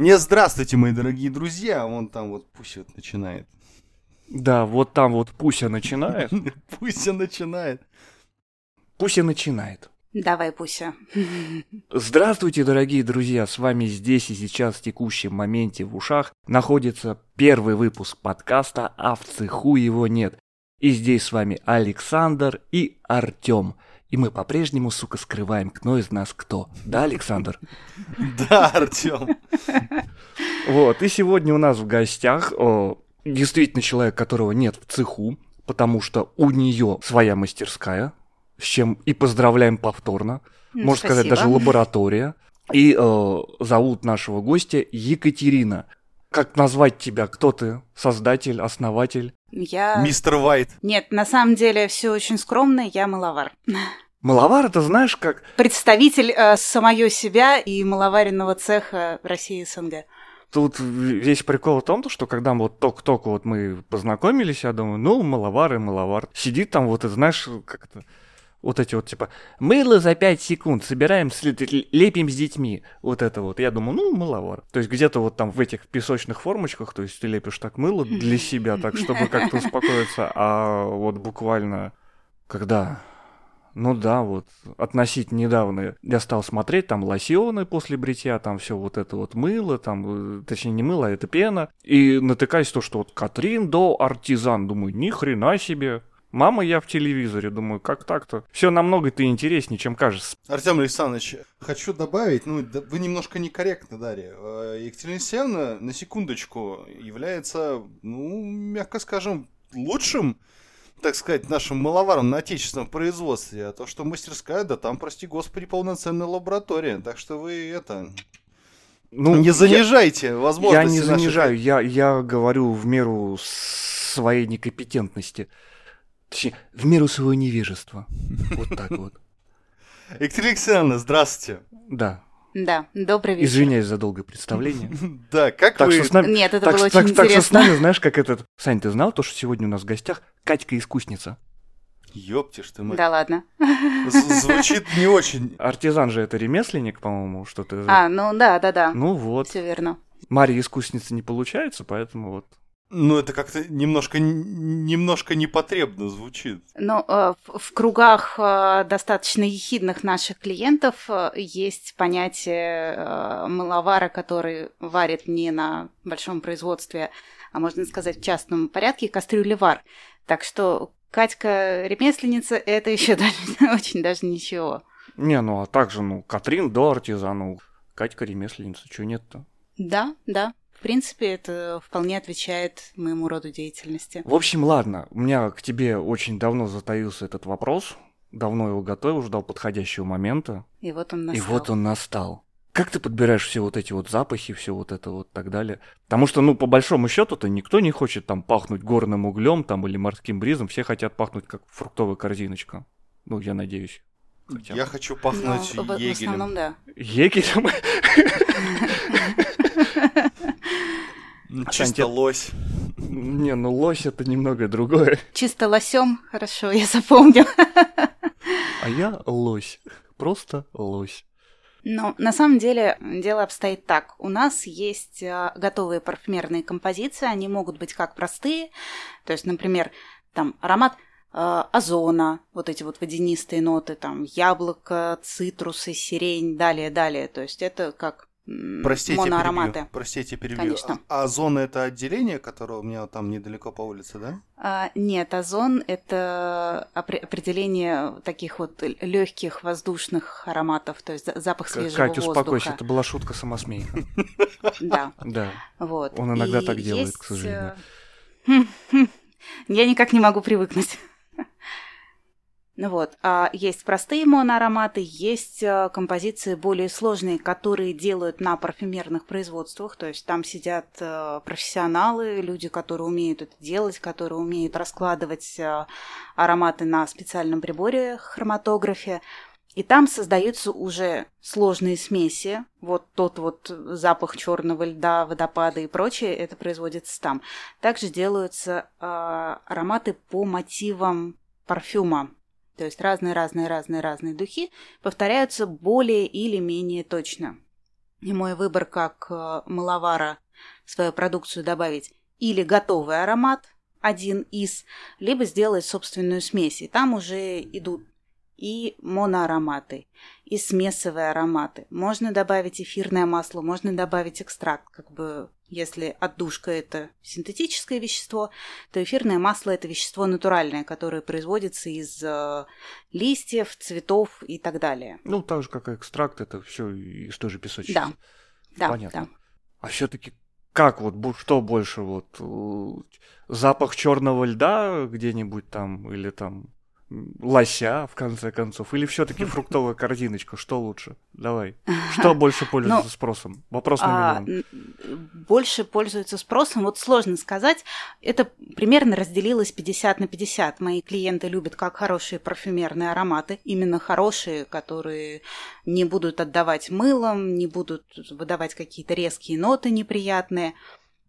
Не здравствуйте, мои дорогие друзья. Вон там вот пусть вот начинает. Да, вот там вот Пуся начинает. Пуся начинает. Пуся начинает. Давай, Пуся. Здравствуйте, дорогие друзья! С вами здесь и сейчас в текущем моменте в ушах находится первый выпуск подкаста «А в цеху его нет». И здесь с вами Александр и Артем. И мы по-прежнему, сука, скрываем, кто из нас кто. Да, Александр? Да, Артем. Вот, и сегодня у нас в гостях о, действительно человек, которого нет в цеху, потому что у нее своя мастерская, с чем и поздравляем повторно. М, Можно сказать, даже лаборатория. И э, зовут нашего гостя Екатерина. Как назвать тебя? Кто ты? Создатель, основатель? Я... Мистер Вайт. Нет, на самом деле все очень скромно, я маловар. Маловар, это знаешь, как... Представитель э, самое себя и маловаренного цеха России СНГ. Тут весь прикол в том, что когда мы вот только-только вот мы познакомились, я думаю, ну, маловар и маловар. Сидит там вот, и знаешь, как то вот эти вот, типа, мыло за 5 секунд, собираем, лепим с детьми. Вот это вот. Я думаю, ну, маловар. То есть где-то вот там в этих песочных формочках, то есть ты лепишь так мыло для себя, так, чтобы как-то успокоиться. А вот буквально, когда ну да, вот относительно недавно я стал смотреть там лосьоны после бритья, там все вот это вот мыло, там, э, точнее не мыло, а это пена. И натыкаюсь то, что вот Катрин до артизан. Думаю, ни хрена себе. Мама, я в телевизоре, думаю, как так-то? Все намного-то интереснее, чем кажется. Артем Александрович, хочу добавить, ну, да- вы немножко некорректны, Дарья. Э, Екатерина Алексеевна, на секундочку, является, ну, мягко скажем, лучшим, так сказать, нашим маловаром на отечественном производстве. А то, что мастерская, да там, прости господи, полноценная лаборатория. Так что вы это... Ну, не я- занижайте Я, возможности не наших- занижаю, я, я говорю в меру своей некомпетентности. Точнее, в меру своего невежества. Вот так вот. Екатерина Алексеевна, здравствуйте. Да. Да, добрый вечер. Извиняюсь за долгое представление. Да, как Так вы... что с нами... Нет, это так, было что- очень так- так что с интересно. нами, знаешь, как этот... Сань, ты знал то, что сегодня у нас в гостях Катька-искусница? Ёпти ты, мать. Да ладно. Звучит не очень. Артизан же это ремесленник, по-моему, что-то... А, ну да, да, да. Ну вот. Все верно. Мария-искусница не получается, поэтому вот... Ну, это как-то немножко, немножко непотребно звучит. Ну, э, в кругах э, достаточно ехидных наших клиентов э, есть понятие э, мыловара, который варит не на большом производстве, а можно сказать в частном порядке, кастрюлевар. Так что Катька ремесленница это еще даже очень даже ничего. Не, ну а также, ну, Катрин до артизана, ну, Катька ремесленница, чего нет-то? Да, да. В принципе, это вполне отвечает моему роду деятельности. В общем, ладно, у меня к тебе очень давно затаился этот вопрос, давно его готовил, ждал подходящего момента, И вот он и настал. вот он настал. Как ты подбираешь все вот эти вот запахи, все вот это вот так далее? Потому что, ну, по большому счету-то никто не хочет там пахнуть горным углем там или морским бризом, все хотят пахнуть как фруктовая корзиночка. Ну, я надеюсь. Хотя бы. Я хочу Ну, пахнуть в, в егелем. основном, да. Егерем? А, Чисто Сань, лось. Не, ну лось это немного другое. Чисто лосем, хорошо, я запомню. А я лось. Просто лось. Но на самом деле дело обстоит так. У нас есть а, готовые парфюмерные композиции, они могут быть как простые, то есть, например, там аромат а, озона, вот эти вот водянистые ноты, там яблоко, цитрусы, сирень, далее, далее. То есть это как Простите, моноароматы. перебью. Простите, перебью. Конечно. А, а зона это отделение, которое у меня там недалеко по улице, да? А, нет, озон – это опре- определение таких вот легких воздушных ароматов, то есть за- запах свежего Катя, воздуха. успокойся, это была шутка самосмейка. Да, Да. вот. Он иногда так делает, к сожалению. э, Я никак не могу привыкнуть. Ну вот, а есть простые моноароматы, есть э, композиции более сложные, которые делают на парфюмерных производствах, то есть там сидят э, профессионалы, люди, которые умеют это делать, которые умеют раскладывать э, ароматы на специальном приборе хроматографе, и там создаются уже сложные смеси. Вот тот вот запах черного льда, водопада и прочее, это производится там. Также делаются э, ароматы по мотивам парфюма. То есть разные-разные-разные-разные духи повторяются более или менее точно. И мой выбор как э, маловара свою продукцию добавить или готовый аромат, один из, либо сделать собственную смесь. И там уже идут и моноароматы, и смесовые ароматы. Можно добавить эфирное масло, можно добавить экстракт. Как бы, если отдушка – это синтетическое вещество, то эфирное масло – это вещество натуральное, которое производится из э, листьев, цветов и так далее. Ну, так же, как и экстракт, это все из той же песочницы. Да, да, Понятно. да. А все-таки как вот, что больше, вот э, запах черного льда где-нибудь там, или там лося, в конце концов, или все-таки фруктовая корзиночка, что лучше? Давай. Что больше пользуется спросом? Вопрос на А, миллион. н- больше пользуются спросом. Вот сложно сказать. Это примерно разделилось 50 на 50. Мои клиенты любят как хорошие парфюмерные ароматы, именно хорошие, которые не будут отдавать мылом, не будут выдавать какие-то резкие ноты неприятные.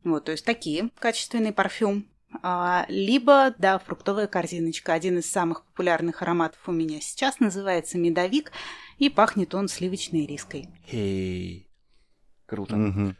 Вот, то есть такие качественный парфюм. А, либо, да, фруктовая корзиночка. Один из самых популярных ароматов у меня сейчас называется медовик, и пахнет он сливочной риской. Хей. Круто. Мгм.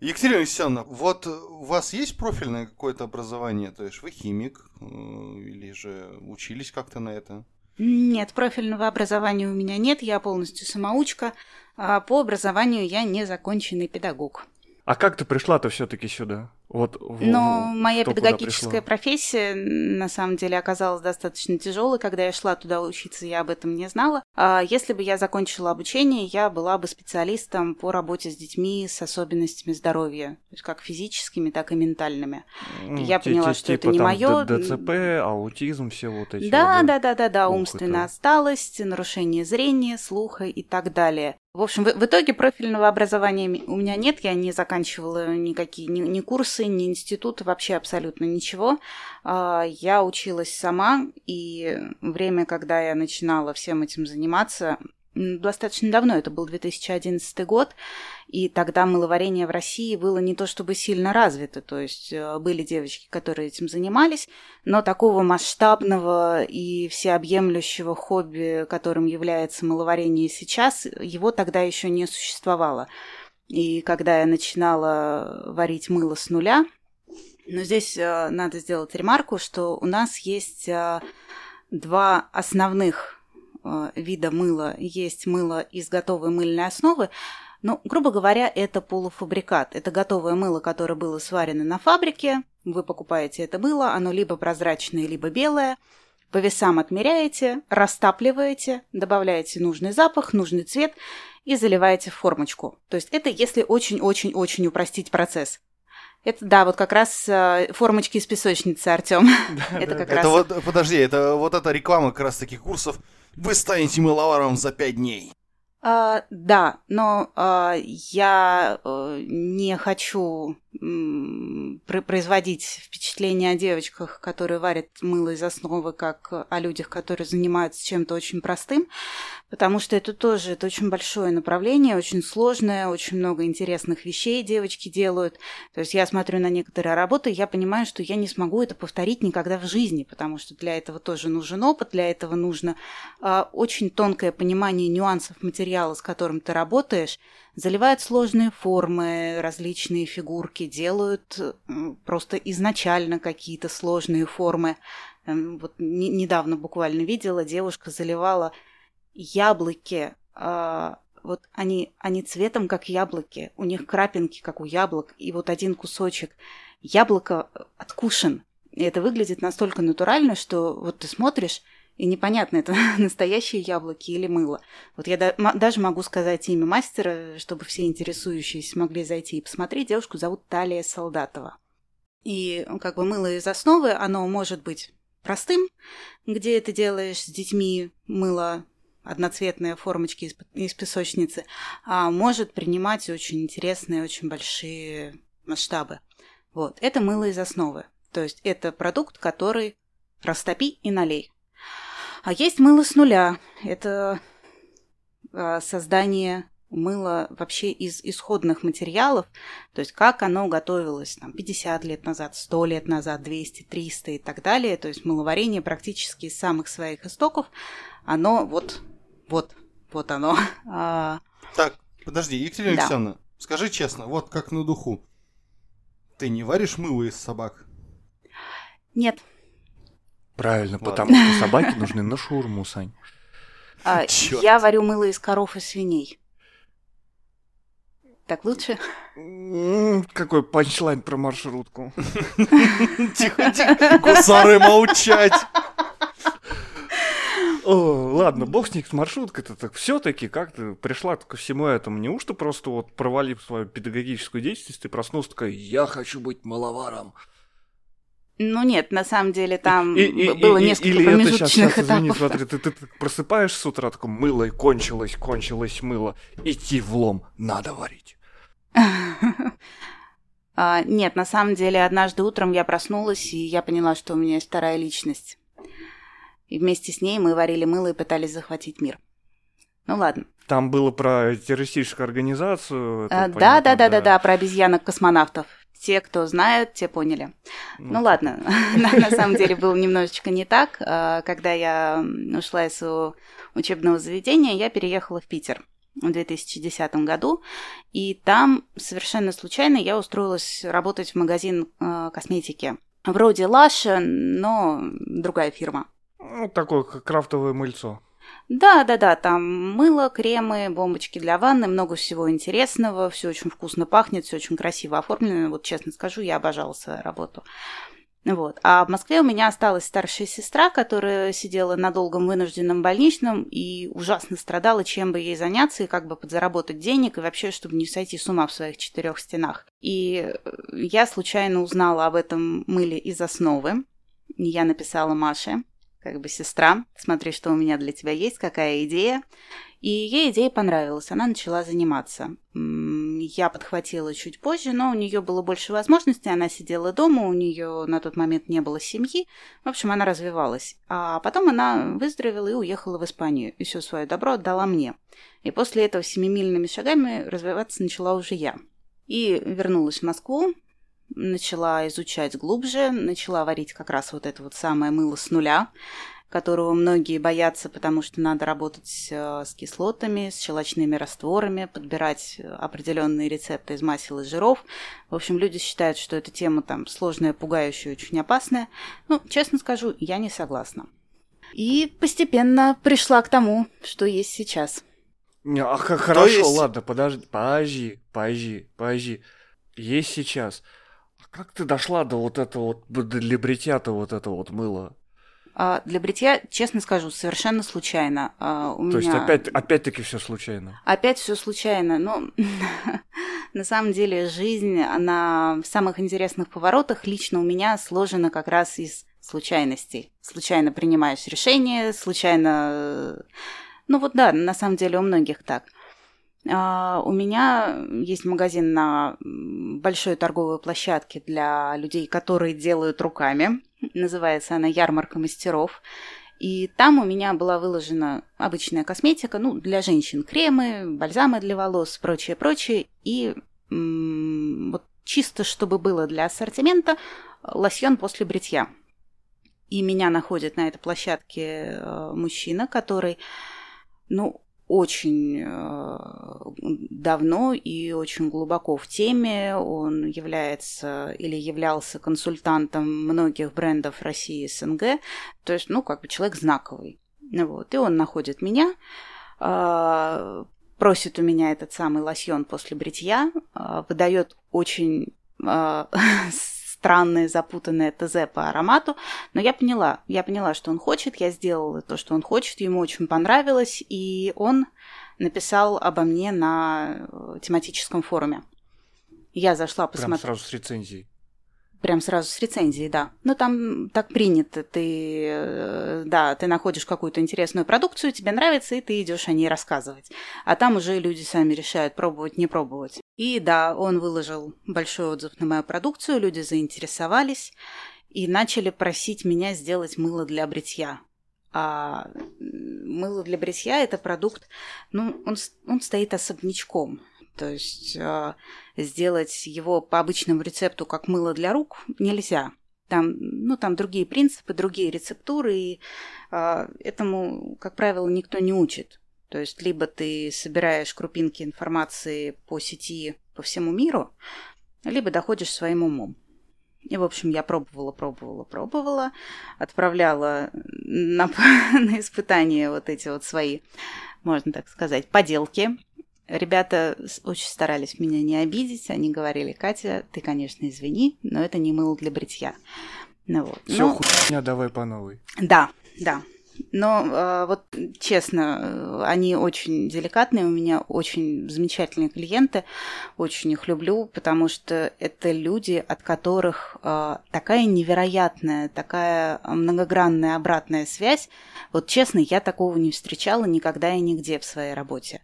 Екатерина Алексеевна, вот у вас есть профильное какое-то образование? То есть вы химик э, или же учились как-то на это? Нет, профильного образования у меня нет, я полностью самоучка. А по образованию я незаконченный педагог. А как ты пришла-то все-таки сюда? Вот Но в- моя педагогическая профессия на самом деле оказалась достаточно тяжелой. Когда я шла туда учиться, я об этом не знала. А если бы я закончила обучение, я была бы специалистом по работе с детьми с особенностями здоровья, то есть как физическими, так и ментальными. Ну, я поняла, что это типа не. Д- ДЦП, аутизм, все вот эти. Да, да, да, да, да, умственная отсталость, нарушение зрения, слуха и так далее. В общем, в, итоге профильного образования у меня нет, я не заканчивала никакие ни, ни курсы, ни институты, вообще абсолютно ничего. А, Я училась сама, и время, когда я начинала всем этим заниматься, достаточно давно, это был 2011 год, и тогда мыловарение в России было не то чтобы сильно развито, то есть э, были девочки, которые этим занимались, но такого масштабного и всеобъемлющего хобби, которым является мыловарение сейчас, его тогда еще не существовало. И когда я начинала варить мыло с нуля, но здесь э, надо сделать ремарку, что у нас есть э, два основных э, вида мыла. Есть мыло из готовой мыльной основы, ну, грубо говоря, это полуфабрикат. Это готовое мыло, которое было сварено на фабрике. Вы покупаете это мыло, оно либо прозрачное, либо белое. По весам отмеряете, растапливаете, добавляете нужный запах, нужный цвет и заливаете в формочку. То есть это если очень-очень-очень упростить процесс. Это, да, вот как раз э, формочки из песочницы, Артем. Это как раз... Это вот, подожди, это вот эта реклама как раз таких курсов. Вы станете мыловаром за пять дней. А, да, но а, я э, не хочу производить впечатление о девочках, которые варят мыло из основы, как о людях, которые занимаются чем-то очень простым, потому что это тоже это очень большое направление, очень сложное, очень много интересных вещей девочки делают. То есть я смотрю на некоторые работы, я понимаю, что я не смогу это повторить никогда в жизни, потому что для этого тоже нужен опыт, для этого нужно а, очень тонкое понимание нюансов материала, с которым ты работаешь, заливают сложные формы, различные фигурки, делают просто изначально какие-то сложные формы. Эм, Вот не- недавно буквально видела, девушка заливала яблоки, а, вот они, они цветом как яблоки, у них крапинки как у яблок, и вот один кусочек яблока откушен. И это выглядит настолько натурально, что вот ты смотришь, и непонятно, это настоящие яблоки или мыло. Вот я да- даже могу сказать имя мастера, чтобы все интересующиеся могли зайти и посмотреть. Девушку зовут Талия Солдатова. И ну, как бы мыло из основы, оно может быть простым, где ты делаешь с детьми мыло одноцветные формочки из, из песочницы, а может принимать очень интересные, очень большие масштабы. Вот, это мыло из основы. То есть это продукт, который растопи и налей. А есть мыло с нуля. Это а, создание мыла вообще из исходных материалов, то есть как оно готовилось там, 50 лет назад, 100 лет назад, 200, 300 и так далее. То есть мыловарение практически из самых своих истоков, оно вот, вот, вот оно. А, Так, Подожди, Екатерина Да. Алексеевна, скажи честно, вот как на духу. Ты не варишь мыло из собак? Нет. Правильно, Ладно. потому что собаки нужны на шаурму, Сань. А, я варю мыло из коров и свиней. Так лучше? Какой панчлайн про маршрутку. Тихо, тихо, гусары молчать. О, ладно, бог с них с маршруткой-то так все-таки как ты пришла ко всему этому? Неужто просто вот провалив свою педагогическую деятельность, ты проснулась такая, я хочу быть маловаром. Ну нет, на самом деле там И- и- было и- несколько или это щас- промежуточных щас, извини, этапов. смотри, ты, ты просыпаешься с утра, такое мыло кончилось, кончилось мыло. Идти в лом, надо варить. А, Нет, на самом деле однажды утром я проснулась, и я поняла, что у меня есть вторая личность. И вместе с ней мы варили мыло и пытались захватить мир. Ну ладно. Там было про террористическую организацию. Да, да, да, да, да, про обезьянок-космонавтов. Те, кто знают, те поняли. Ну ладно, на самом деле было немножечко не так. А, Когда я ушла из своего учебного заведения, я переехала в Питер в 2010 году, и там совершенно случайно я устроилась работать в магазин э, косметики. Вроде Лаша, но другая фирма. Ну, такое крафтовое мыльцо. Да, да, да, там мыло, кремы, бомбочки для ванны, много всего интересного, все очень вкусно пахнет, все очень красиво оформлено. Вот честно скажу, я обожала свою работу. Вот. А в Москве у меня осталась старшая сестра, которая сидела на долгом вынужденном больничном и ужасно страдала, чем бы ей заняться и как бы подзаработать денег, и вообще, чтобы не сойти с ума в своих четырех стенах. И я случайно узнала об этом мыле из основы. Я написала Маше, как бы сестра, смотри, что у меня для тебя есть, какая идея. И ей идея понравилась, она начала заниматься. Я подхватила чуть позже, но у нее было больше возможностей, она сидела дома, у нее на тот момент не было семьи, в общем, она развивалась. А потом она выздоровела и уехала в Испанию, и все свое добро отдала мне. И после этого семимильными шагами развиваться начала уже я. И вернулась в Москву, начала изучать глубже, начала варить как раз вот это вот самое мыло с нуля, которого многие боятся, потому что надо работать э, с кислотами, с щелочными растворами, подбирать э, определенные рецепты из масел и жиров. В общем, люди считают, что эта тема там сложная, пугающая, очень опасная. Ну, честно скажу, я не согласна. И постепенно пришла к тому, что есть сейчас. Не, а хорошо, есть- ладно, подожди, подожди, подожди, подожди. Есть сейчас. Как ты дошла до вот этого вот, для бритья-то вот это вот мыло? А для бритья, честно скажу, совершенно случайно. А, у То есть меня... опять, опять-таки все случайно. Опять все случайно. Но на самом деле жизнь, она в самых интересных поворотах лично у меня сложена как раз из случайностей. Случайно принимаешь решение, случайно... э, Ну вот да, на самом деле у многих так. А, У меня есть магазин на м, большой торговой площадке для людей, которые делают руками. Называется она «Ярмарка мастеров». И там у меня была выложена обычная косметика, ну, для женщин кремы, бальзамы для волос, прочее, прочее. И м, вот чисто, чтобы было для ассортимента, лосьон после бритья. И меня находит на этой площадке э, мужчина, который, ну, очень э, давно и очень глубоко в теме. Он является или являлся консультантом многих брендов России и СНГ. То есть, ну, как бы человек знаковый. Вот. И он находит меня, э, просит у меня этот самый лосьон после бритья, э, выдает очень странное, запутанное ТЗ по аромату, но я поняла, я поняла, что он хочет, я сделала то, что он хочет, ему очень понравилось, и он написал обо мне на э, тематическом форуме. Я зашла Прям посмотреть. сразу с рецензией. Прям сразу с рецензией, да. Но там так принято. Ты, э, да, ты находишь какую-то интересную продукцию, тебе нравится, и ты идешь о ней рассказывать. А там уже люди сами решают, пробовать, не пробовать. И да, он выложил большой отзыв на мою продукцию, люди заинтересовались и начали просить меня сделать мыло для бритья. А мыло для бритья – это продукт, ну, он, он стоит особнячком. То есть э, сделать его по обычному рецепту, как мыло для рук, нельзя. Там, ну, там другие принципы, другие рецептуры, и э, этому, как правило, никто не учит. То есть либо ты собираешь крупинки информации по сети по всему миру, либо доходишь своим умом. И, в общем, я пробовала, пробовала, пробовала, отправляла на, на испытания вот эти вот свои, можно так сказать, поделки. Ребята очень старались меня не обидеть. Они говорили, Катя, ты, конечно, извини, но это не мыло для бритья. Ну, вот. Все, но... хуйня, давай по новой. Да, да. Но э, вот честно, э, они очень деликатные, у меня очень замечательные клиенты, очень их люблю, потому что это люди, от которых э, такая невероятная, такая многогранная обратная связь. Вот честно, я такого не встречала никогда и нигде в своей работе.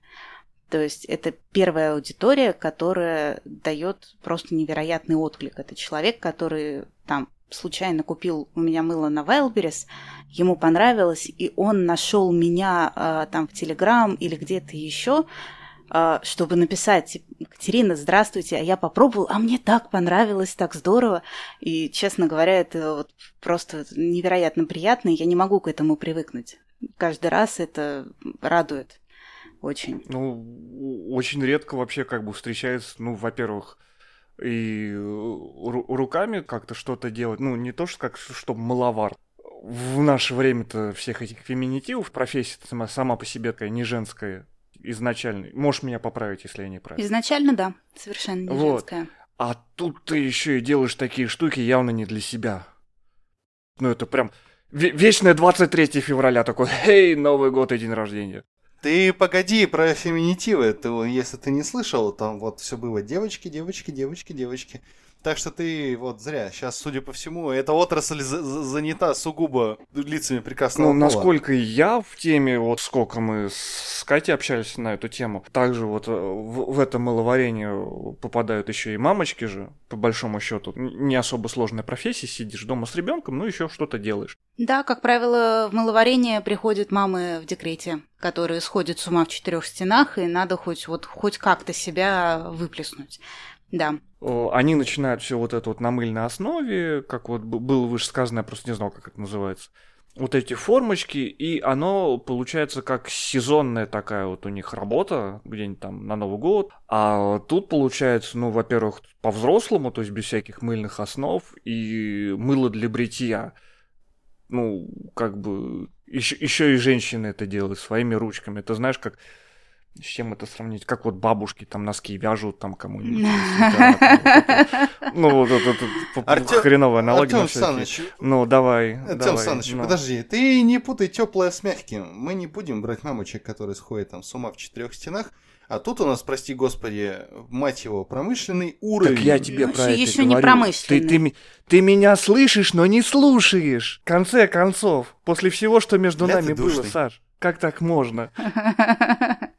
То есть это первая аудитория, которая дает просто невероятный отклик. Это человек, который там случайно купил у меня мыло на Wildberries, ему понравилось, и он нашел меня э, там в Телеграм или где-то еще, э, чтобы написать, Катерина, здравствуйте, а я попробовал, а мне так понравилось, так здорово. И, честно говоря, это вот просто невероятно приятно, и я не могу к этому привыкнуть. Каждый раз это радует очень. Ну, очень редко вообще как бы встречается, ну, во-первых, и руками как-то что-то делать. Ну, не то, что как чтобы маловар. В наше время-то всех этих феминитивов профессия сама, сама по себе такая не женская изначально. Можешь меня поправить, если я не прав. Изначально, да, совершенно не вот. женская. А тут ты еще и делаешь такие штуки явно не для себя. Ну, это прям вечное 23 февраля такой, эй, Новый год и день рождения. Ты погоди про феминитивы. Ты, если ты не слышал, там вот все было девочки, девочки, девочки, девочки. Так что ты вот зря. Сейчас, судя по всему, эта отрасль занята сугубо лицами прекрасного Ну, пола. насколько я в теме, вот сколько мы с Катей общались на эту тему, также вот э, в, в это маловарение попадают еще и мамочки же, по большому счету. Не особо сложная профессия, сидишь дома с ребенком, ну еще что-то делаешь. Да, как правило, в маловарение приходят мамы в декрете, которые сходят с ума в четырех стенах, и надо хоть вот хоть как-то себя выплеснуть. Да. Они начинают все вот это вот на мыльной основе, как вот было выше сказано, я просто не знал, как это называется. Вот эти формочки, и оно получается как сезонная такая вот у них работа, где-нибудь там на Новый год. А тут получается, ну, во-первых, по-взрослому, то есть без всяких мыльных основ, и мыло для бритья. Ну, как бы еще и женщины это делают своими ручками. Это знаешь, как с чем это сравнить? Как вот бабушки там носки вяжут там кому-нибудь. Ну, вот это хреновая аналогия. Артем Саныч. Ну, давай. Артем Саныч, ну. подожди. Ты не путай теплое с мягким. Мы не будем брать мамочек, которые сходят там с ума в четырех стенах. А тут у нас, прости господи, мать его, промышленный уровень. Так я тебе про это Еще не промышленный. Ты, ты, ты меня слышишь, но не слушаешь. В конце концов, после всего, что между нами было, Саш. Как так можно?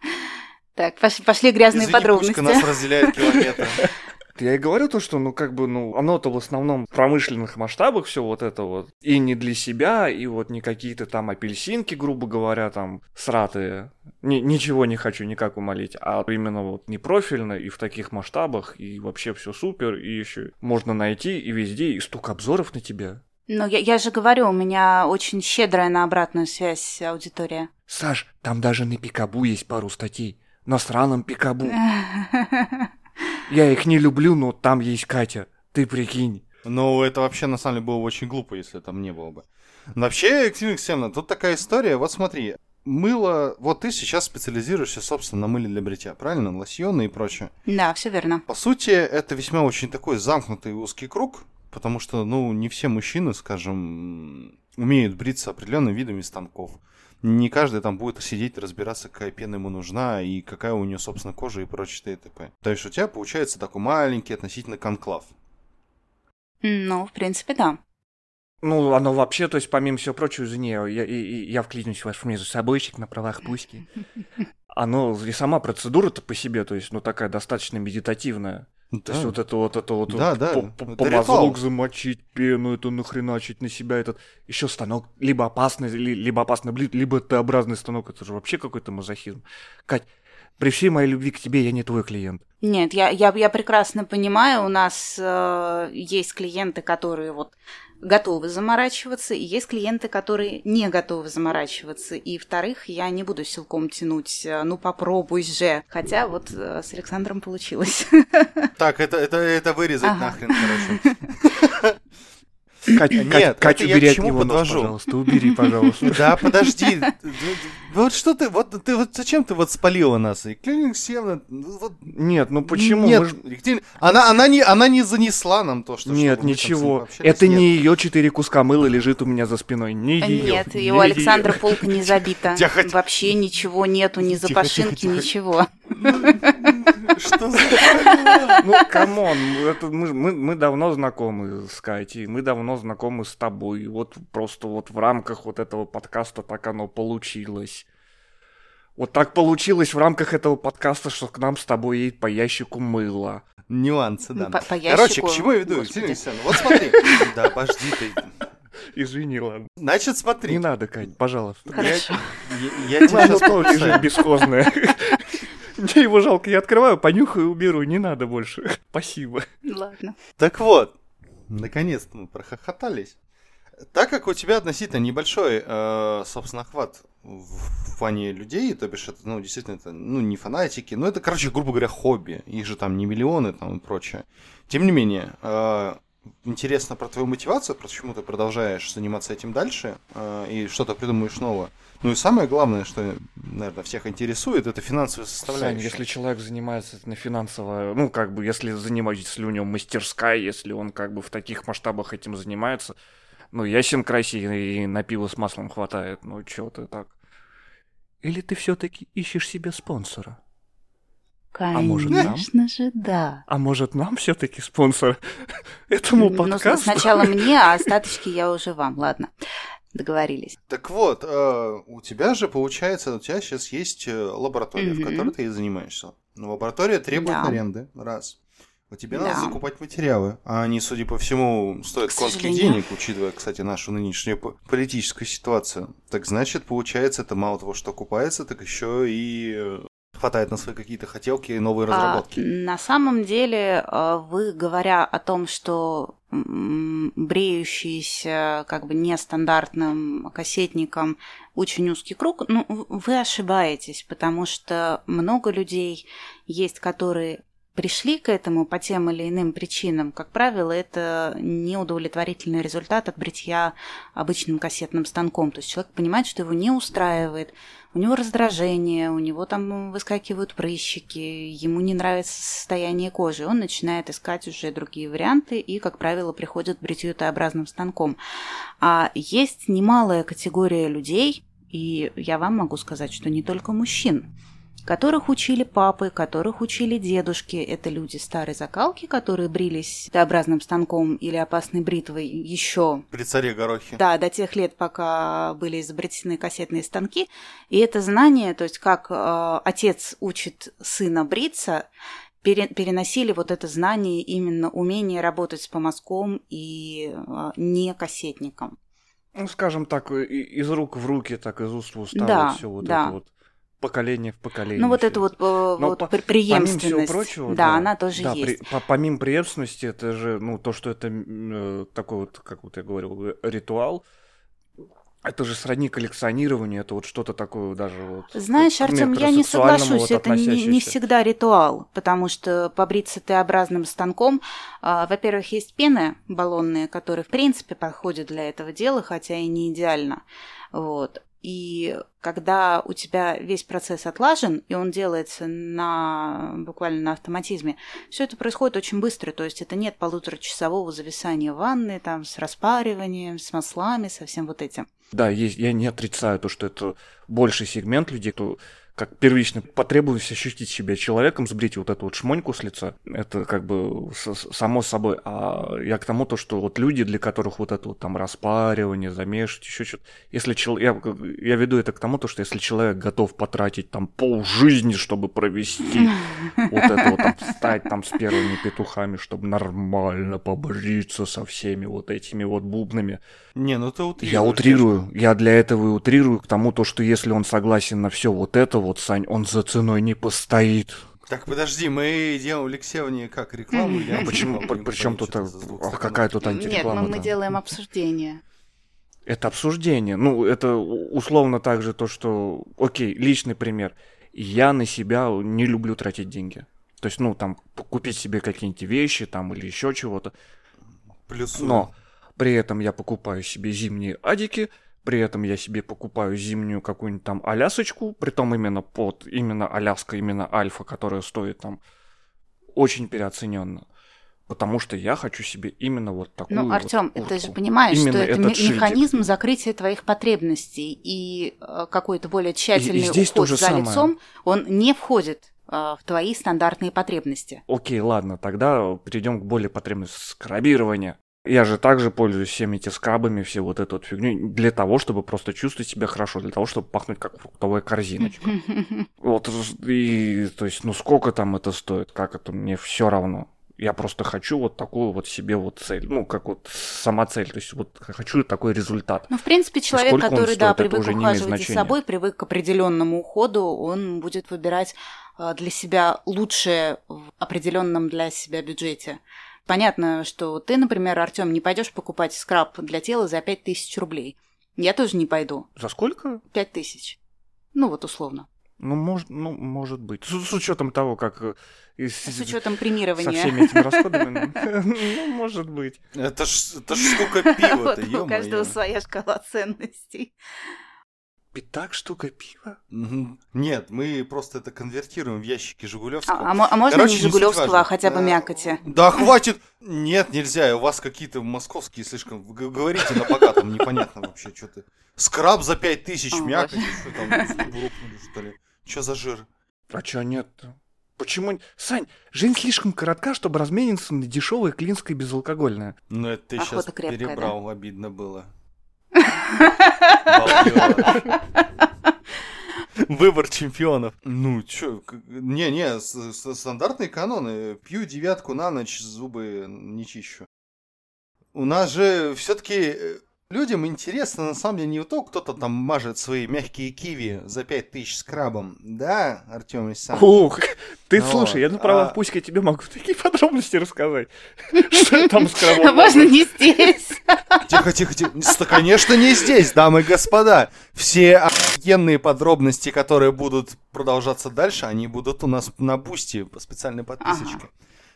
Так, пошли грязные Извини, подробности. Пушка нас разделяет километры. Я и говорю то, что, ну, как бы, ну, оно-то в основном в промышленных масштабах все вот это вот. И не для себя, и вот не какие-то там апельсинки, грубо говоря, там, сратые. Ни, ничего не хочу никак умолить. А именно вот не профильно, и в таких масштабах, и вообще все супер, и еще можно найти и везде, и столько обзоров на тебя. Ну, я, я же говорю, у меня очень щедрая на обратную связь аудитория. Саш, там даже на Пикабу есть пару статей на сраном Пикабу. Я их не люблю, но там есть Катя. Ты прикинь. Ну, это вообще на самом деле было очень глупо, если там не было бы. Но вообще, Екатерина Алексеевна, тут такая история. Вот смотри, мыло... Вот ты сейчас специализируешься, собственно, на мыле для бритья, правильно? Лосьоны и прочее. Да, все верно. По сути, это весьма очень такой замкнутый узкий круг, потому что, ну, не все мужчины, скажем, умеют бриться определенными видами станков не каждый там будет сидеть разбираться, какая пена ему нужна и какая у нее, собственно, кожа и прочее т.п. То есть у тебя получается такой маленький относительно конклав. Ну, в принципе, да. Ну, оно вообще, то есть, помимо всего прочего, извини, я, я, я вклинюсь в ваш между собойчик на правах пуськи. Оно и сама процедура-то по себе, то есть, ну, такая достаточно медитативная. Да. То есть вот это вот это вот, да, вот да. По, по, помазок замочить, пену эту нахреначить на себя этот еще станок либо опасный, либо опасный блин, либо Т-образный станок, это же вообще какой-то мазохизм. Кать, при всей моей любви к тебе я не твой клиент. Нет, я, я, я прекрасно понимаю, у нас э, есть клиенты, которые вот готовы заморачиваться, и есть клиенты, которые не готовы заморачиваться. И вторых я не буду силком тянуть, э, ну попробуй же. Хотя вот э, с Александром получилось. Так, это, это, это вырезать ага. нахрен, короче. Катя, Нет, Катя, убери от него подвожу. Нос, пожалуйста, убери, пожалуйста. Да, подожди. Вот что ты, вот ты, вот зачем ты вот спалила нас? И Клининг Севна, вот... Нет, ну почему? Нет, же... она, она, не, она не занесла нам то, что... Нет, ничего. Это Нет. не ее четыре куска мыла лежит у меня за спиной. Не ее. Нет, и у Александра полка не забита. Вообще ничего нету, ни запашинки, ничего. Что за Ну, камон, мы, мы, мы давно знакомы с Катей, мы давно знакомы с тобой. Вот просто вот в рамках вот этого подкаста так оно получилось. Вот так получилось в рамках этого подкаста, что к нам с тобой едет по ящику мыла. Нюансы, да. По, по ящику... Короче, к чему я веду? Вот смотри. Да, подожди ты. Извини, ладно. Значит, смотри. Не надо, Кать, пожалуйста. Хорошо. Я, я, я тебе сейчас лежит бесхозная. Мне его жалко, я открываю, понюхаю уберу, не надо больше. Спасибо. Ладно. Так вот, наконец-то мы прохохотались. Так как у тебя относительно небольшой, э, собственно, охват в плане людей, то бишь это, ну, действительно, это, ну, не фанатики, но это, короче, грубо говоря, хобби. Их же там не миллионы там и прочее. Тем не менее, э, интересно про твою мотивацию, почему ты продолжаешь заниматься этим дальше э, и что-то придумаешь новое. Ну и самое главное, что, наверное, всех интересует, это финансовая составляющая. Сань, если человек занимается на финансово, ну, как бы, если занимается, если у него мастерская, если он как бы в таких масштабах этим занимается, ну, ясен красив и на пиво с маслом хватает, ну, чё ты так? Или ты все таки ищешь себе спонсора? Конечно а может, нам? же, да. А может, нам все таки спонсор этому ну, подкасту? Ну, сначала мне, а остаточки я уже вам, ладно. Договорились. Так вот, э, у тебя же, получается, у тебя сейчас есть э, лаборатория, в которой ты занимаешься. Но лаборатория требует да. аренды, раз. У тебя да. надо закупать материалы, а они, судя по всему, стоят конских денег, учитывая, кстати, нашу нынешнюю политическую ситуацию. Так значит, получается, это мало того, что окупается, так еще и э, хватает на свои какие-то хотелки и новые а, разработки. А, на самом деле, вы, говоря о том, что бреющийся как бы нестандартным кассетником очень узкий круг, ну, вы ошибаетесь, потому что много людей есть, которые пришли к этому по тем или иным причинам, как правило, это неудовлетворительный результат от бритья обычным кассетным станком. То есть человек понимает, что его не устраивает, у него раздражение, у него там выскакивают прыщики, ему не нравится состояние кожи, он начинает искать уже другие варианты и, как правило, приходит к бритью Т-образным станком. А есть немалая категория людей, и я вам могу сказать, что не только мужчин, которых учили папы, которых учили дедушки. Это люди старой закалки, которые брились Т-образным станком или опасной бритвой еще... При царе Горохе. Да, до тех лет, пока были изобретены кассетные станки. И это знание, то есть как э, отец учит сына бриться, пере, переносили вот это знание, именно умение работать с помазком и э, не кассетником. Ну, скажем так, из рук в руки, так из уст в уста, да, вот все вот да. это вот поколение в поколение. Ну, вот это вот, э, вот по, преемственность. Помимо всего прочего, да, да, она тоже да, есть. При, по, помимо преемственности, это же, ну, то, что это э, такой вот, как вот я говорил, э, ритуал, это же сродни коллекционированию, это вот что-то такое даже вот. Знаешь, Артем, я не соглашусь, вот это не, не всегда ритуал, потому что побриться Т-образным станком, э, во-первых, есть пены баллонные, которые в принципе подходят для этого дела, хотя и не идеально. Вот. И когда у тебя весь процесс отлажен, и он делается на, буквально на автоматизме, все это происходит очень быстро. То есть это нет полуторачасового зависания в ванны, там, с распариванием, с маслами, со всем вот этим. Да, есть, я не отрицаю то, что это больший сегмент людей, кто как первично потребовалось ощутить себя человеком, сбрить вот эту вот шмоньку с лица, это как бы само собой. А я к тому, то, что вот люди, для которых вот это вот там распаривание, замешивать, еще что-то, если человек, я, я веду это к тому, то, что если человек готов потратить там пол жизни, чтобы провести вот это вот там, стать там с первыми петухами, чтобы нормально побриться со всеми вот этими вот бубнами. Не, ну ты утрируешь. Я утрирую, я для этого и утрирую к тому, то, что если он согласен на все вот это вот, Сань, он за ценой не постоит. Так, подожди, мы делаем Алексеевне как рекламу А почему? Причем тут Что-то а, а какая тут Нет, мы, антиреклама? мы делаем обсуждение. Это обсуждение. Ну, это условно также то, что... Окей, личный пример. Я на себя не люблю тратить деньги. То есть, ну, там, купить себе какие-нибудь вещи там или еще чего-то. Плюсую. Но при этом я покупаю себе зимние адики, при этом я себе покупаю зимнюю какую-нибудь там алясочку, притом именно под, именно аляска, именно альфа, которая стоит там очень переоцененно. Потому что я хочу себе именно вот такую Ну, вот Артем, ты куртку. же понимаешь, Именно что это этот ме- шильдик. механизм закрытия твоих потребностей и э, какой-то более тщательный здесь то уход же за самое. лицом, он не входит э, в твои стандартные потребности. Окей, ладно, тогда перейдем к более потребности скрабирования. Я же также пользуюсь всеми эти скрабами, все вот эту вот фигню, для того, чтобы просто чувствовать себя хорошо, для того, чтобы пахнуть как фруктовая корзиночка. Вот, и, то есть, ну сколько там это стоит, как это, мне все равно. Я просто хочу вот такую вот себе вот цель, ну, как вот сама цель, то есть вот хочу такой результат. Ну, в принципе, человек, который, да, стоит, это привык ухаживать за собой, привык к определенному уходу, он будет выбирать э, для себя лучшее в определенном для себя бюджете. Понятно, что ты, например, Артем, не пойдешь покупать скраб для тела за 5000 рублей. Я тоже не пойду. За сколько? 5000. Ну, вот условно. Ну, может, ну, может быть. С, с учетом того, как э, С учетом со премирования. всеми этими расходами, ну, может быть. Это ж, штука пива-то, У каждого своя шкала ценностей. Пятак штука пива? Мгм. Нет, мы просто это конвертируем в ящики Жигулевского. А, а а можно Короче, не не Жигулевского, важно. а хотя бы Да. мякоти? Да хватит! Нет, нельзя, у вас какие-то московские слишком... Вы говорите на богатом, непонятно вообще, что ты. Скраб за пять тысяч, боже. что там, рухнули, что ли? Что за жир? А чё нет-то? Почему... Сань, жизнь слишком коротка, чтобы размениться на дешевое клинское безалкогольное. Ну, это ты Охота сейчас крепкая, перебрал, обидно было. Выбор чемпионов. Ну, чё, не-не, стандартные каноны. Пью девятку на ночь, зубы не чищу. У нас же все-таки людям интересно, на самом деле, не то, кто-то там мажет свои мягкие киви за 5000 с крабом. Да, Артем Александрович? Ух, ты Ну слушай, я на правах а- пуська тебе могу такие подробности рассказать. Что там с кровом? Можно не здесь. Тихо, тихо, тихо. Конечно, не здесь, дамы и господа. Все офигенные подробности, которые будут продолжаться дальше, они будут у нас на бусте по специальной подписочке.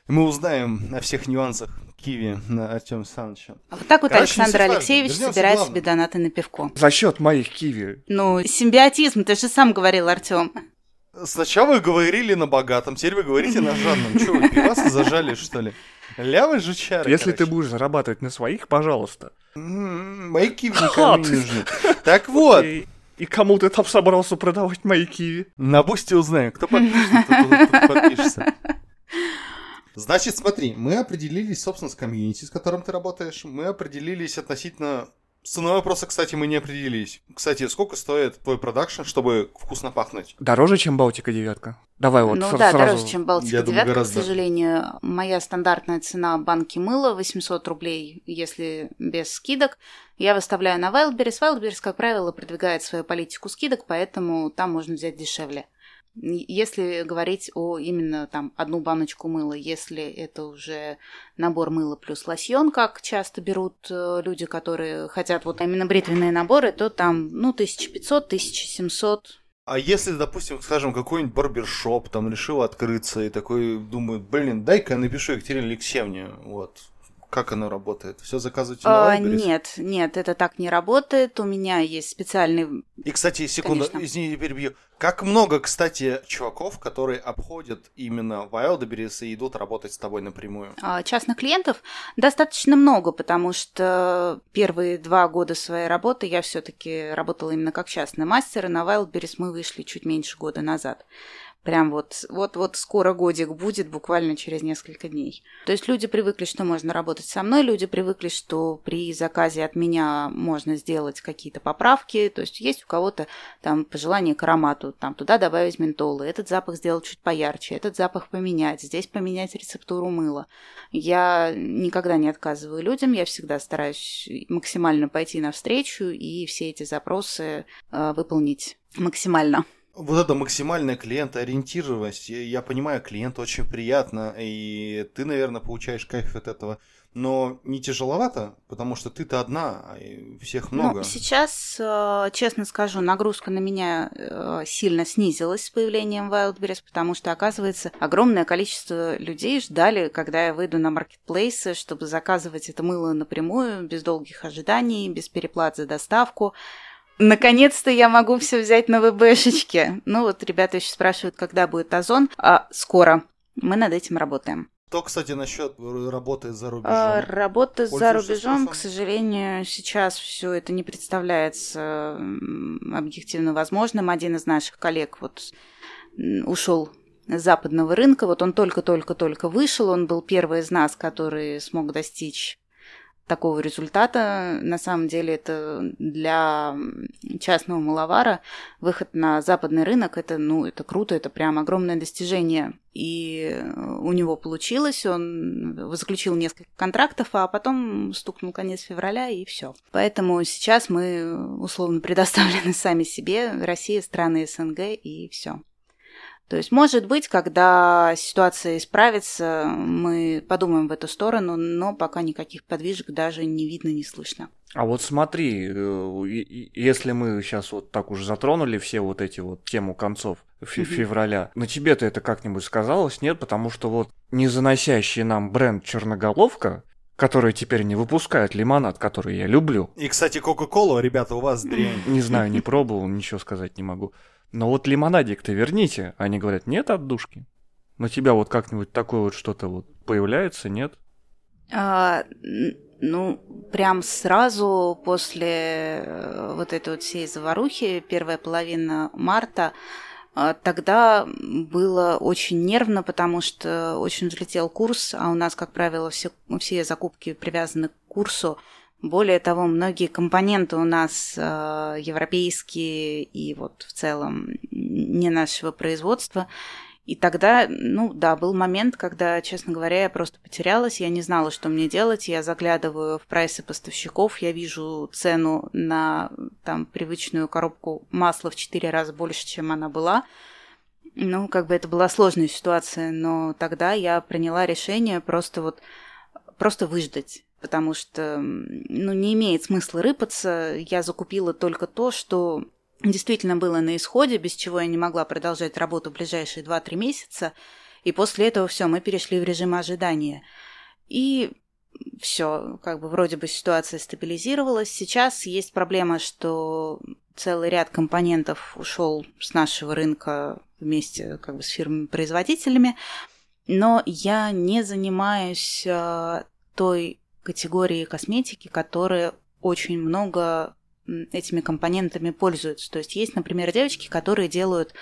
Мы узнаем о всех нюансах Киви на Артем Александровича. А Вот так вот Короче, Александр. Алексеевич собирает себе донаты на пивко. За счет моих киви. Ну, симбиотизм, ты же сам говорил, Артем. Сначала вы говорили на богатом, теперь вы говорите на жадном. Че вы, пивасы зажали, что ли? Лявы жучары, Если ты короче. будешь зарабатывать на своих, пожалуйста. М, Мои киви никому не нужны. Так вот, И, кому ты там собрался продавать мои киви? На бусте узнаем, кто подпишется, тот подпишется. Значит, смотри, мы определились, собственно, с комьюнити, с которым ты работаешь. Мы определились относительно... С ценой вопроса, кстати, мы не определились. Кстати, сколько стоит твой продакшн, чтобы вкусно пахнуть? Дороже, чем Балтика девятка? Давай вот ну с- да, сразу. дороже, чем Балтика Я думаю, девятка, гораздо. к сожалению. Моя стандартная цена банки мыла 800 рублей, если без скидок. Я выставляю на Wildberries. Wildberries, как правило, продвигает свою политику скидок, поэтому там можно взять дешевле. Если говорить о именно там одну баночку мыла, если это уже набор мыла плюс лосьон, как часто берут э, люди, которые хотят вот именно бритвенные наборы, то там, ну, 1500-1700 А если, допустим, скажем, какой-нибудь барбершоп там решил открыться и такой думает, блин, дай-ка я напишу Екатерине Алексеевне, вот. Как оно работает? Все заказываете на А, Wildberries? нет, нет, это так не работает. У меня есть специальный... И, кстати, секунду, Конечно. извини, перебью. Как много, кстати, чуваков, которые обходят именно Wildberries и идут работать с тобой напрямую? а, частных клиентов достаточно много, потому что первые два года своей работы я все-таки работала именно как частный мастер, и на Wildberries мы вышли чуть меньше года назад. Прям вот, вот, вот скоро годик будет, буквально через несколько дней. То есть люди привыкли, что можно работать со мной, люди привыкли, что при заказе от меня можно сделать какие-то поправки. То есть есть у кого-то там пожелание к аромату, там туда добавить ментолы, этот запах сделать чуть поярче, этот запах поменять, здесь поменять рецептуру мыла. Я никогда не отказываю людям, я всегда стараюсь максимально пойти навстречу и все эти запросы э, выполнить максимально. Вот это максимальная клиентоориентированность. Я, понимаю, клиенту очень приятно, и ты, наверное, получаешь кайф от этого но не тяжеловато, потому что ты-то одна, а всех ну, много. Ну, сейчас, э, честно скажу, нагрузка на меня э, сильно снизилась с появлением Wildberries, потому что, оказывается, огромное количество людей ждали, когда я выйду на маркетплейсы, чтобы заказывать это мыло напрямую, без долгих ожиданий, без переплат за доставку. Наконец-то я могу все взять на ВБшечке. Ну вот ребята еще спрашивают, когда будет Озон. А, скоро. Мы над этим работаем. Что, кстати, насчет работы за рубежом? А, работа за рубежом, к сожалению, сейчас все это не представляется объективно возможным. Один из наших коллег вот ушел западного рынка, вот он только-только-только вышел, он был первый из нас, который смог достичь такого результата. На самом деле это для частного маловара выход на западный рынок, это, ну, это круто, это прям огромное достижение. И у него получилось, он заключил несколько контрактов, а потом стукнул конец февраля, и все. Поэтому сейчас мы условно предоставлены сами себе, Россия, страны СНГ, и все. То есть, может быть, когда ситуация исправится, мы подумаем в эту сторону, но пока никаких подвижек даже не видно, не слышно. А вот смотри, э, если мы сейчас вот так уже затронули все вот эти вот тему концов февраля, на тебе-то это как-нибудь сказалось, нет? Потому что вот не заносящий нам бренд Черноголовка, который теперь не выпускает лимонад, который я люблю. И, кстати, Кока-Колу, ребята, у вас дрянь. Не знаю, не пробовал, ничего сказать не могу. Но вот лимонадик-то верните. Они говорят, нет отдушки. На тебя вот как-нибудь такое вот что-то вот появляется, нет? А, ну, прям сразу после э, вот этой вот всей заварухи, первая половина марта, а, Тогда было очень нервно, потому что очень взлетел курс, а у нас, как правило, все, все закупки привязаны к курсу. Более того, многие компоненты у нас э, европейские и вот в целом не нашего производства. И тогда, ну да, был момент, когда, честно говоря, я просто потерялась, я не знала, что мне делать. Я заглядываю в прайсы поставщиков, я вижу цену на там привычную коробку масла в четыре раза больше, чем она была. Ну, как бы это была сложная ситуация, но тогда я приняла решение просто вот просто выждать потому что ну, не имеет смысла рыпаться. Я закупила только то, что действительно было на исходе, без чего я не могла продолжать работу в ближайшие 2-3 месяца. И после этого все, мы перешли в режим ожидания. И все, как бы вроде бы ситуация стабилизировалась. Сейчас есть проблема, что целый ряд компонентов ушел с нашего рынка вместе как бы с фирмами-производителями, но я не занимаюсь э, той категории косметики, которые очень много этими компонентами пользуются. То есть есть, например, девочки, которые делают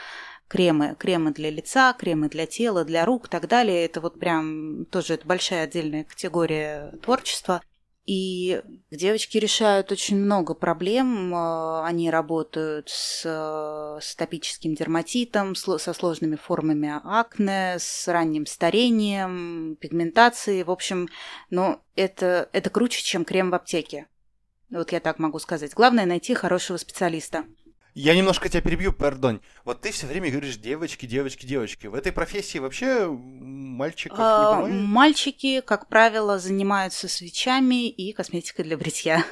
кремы, кремы для лица, кремы для тела, для рук и так далее. Это вот прям тоже это большая отдельная категория творчества. И девочки решают очень много проблем. Э, они работают с, с топическим дерматитом, со сложными формами акне, с ранним старением, пигментацией. В общем, ну, это, это круче, чем крем в аптеке. Вот я так могу сказать. Главное найти хорошего специалиста. Я немножко тебя перебью, пардон. Вот ты все время говоришь девочки, девочки, девочки. В этой профессии вообще мальчиков не а, бывает? Мальчики, как правило, занимаются свечами и косметикой для бритья.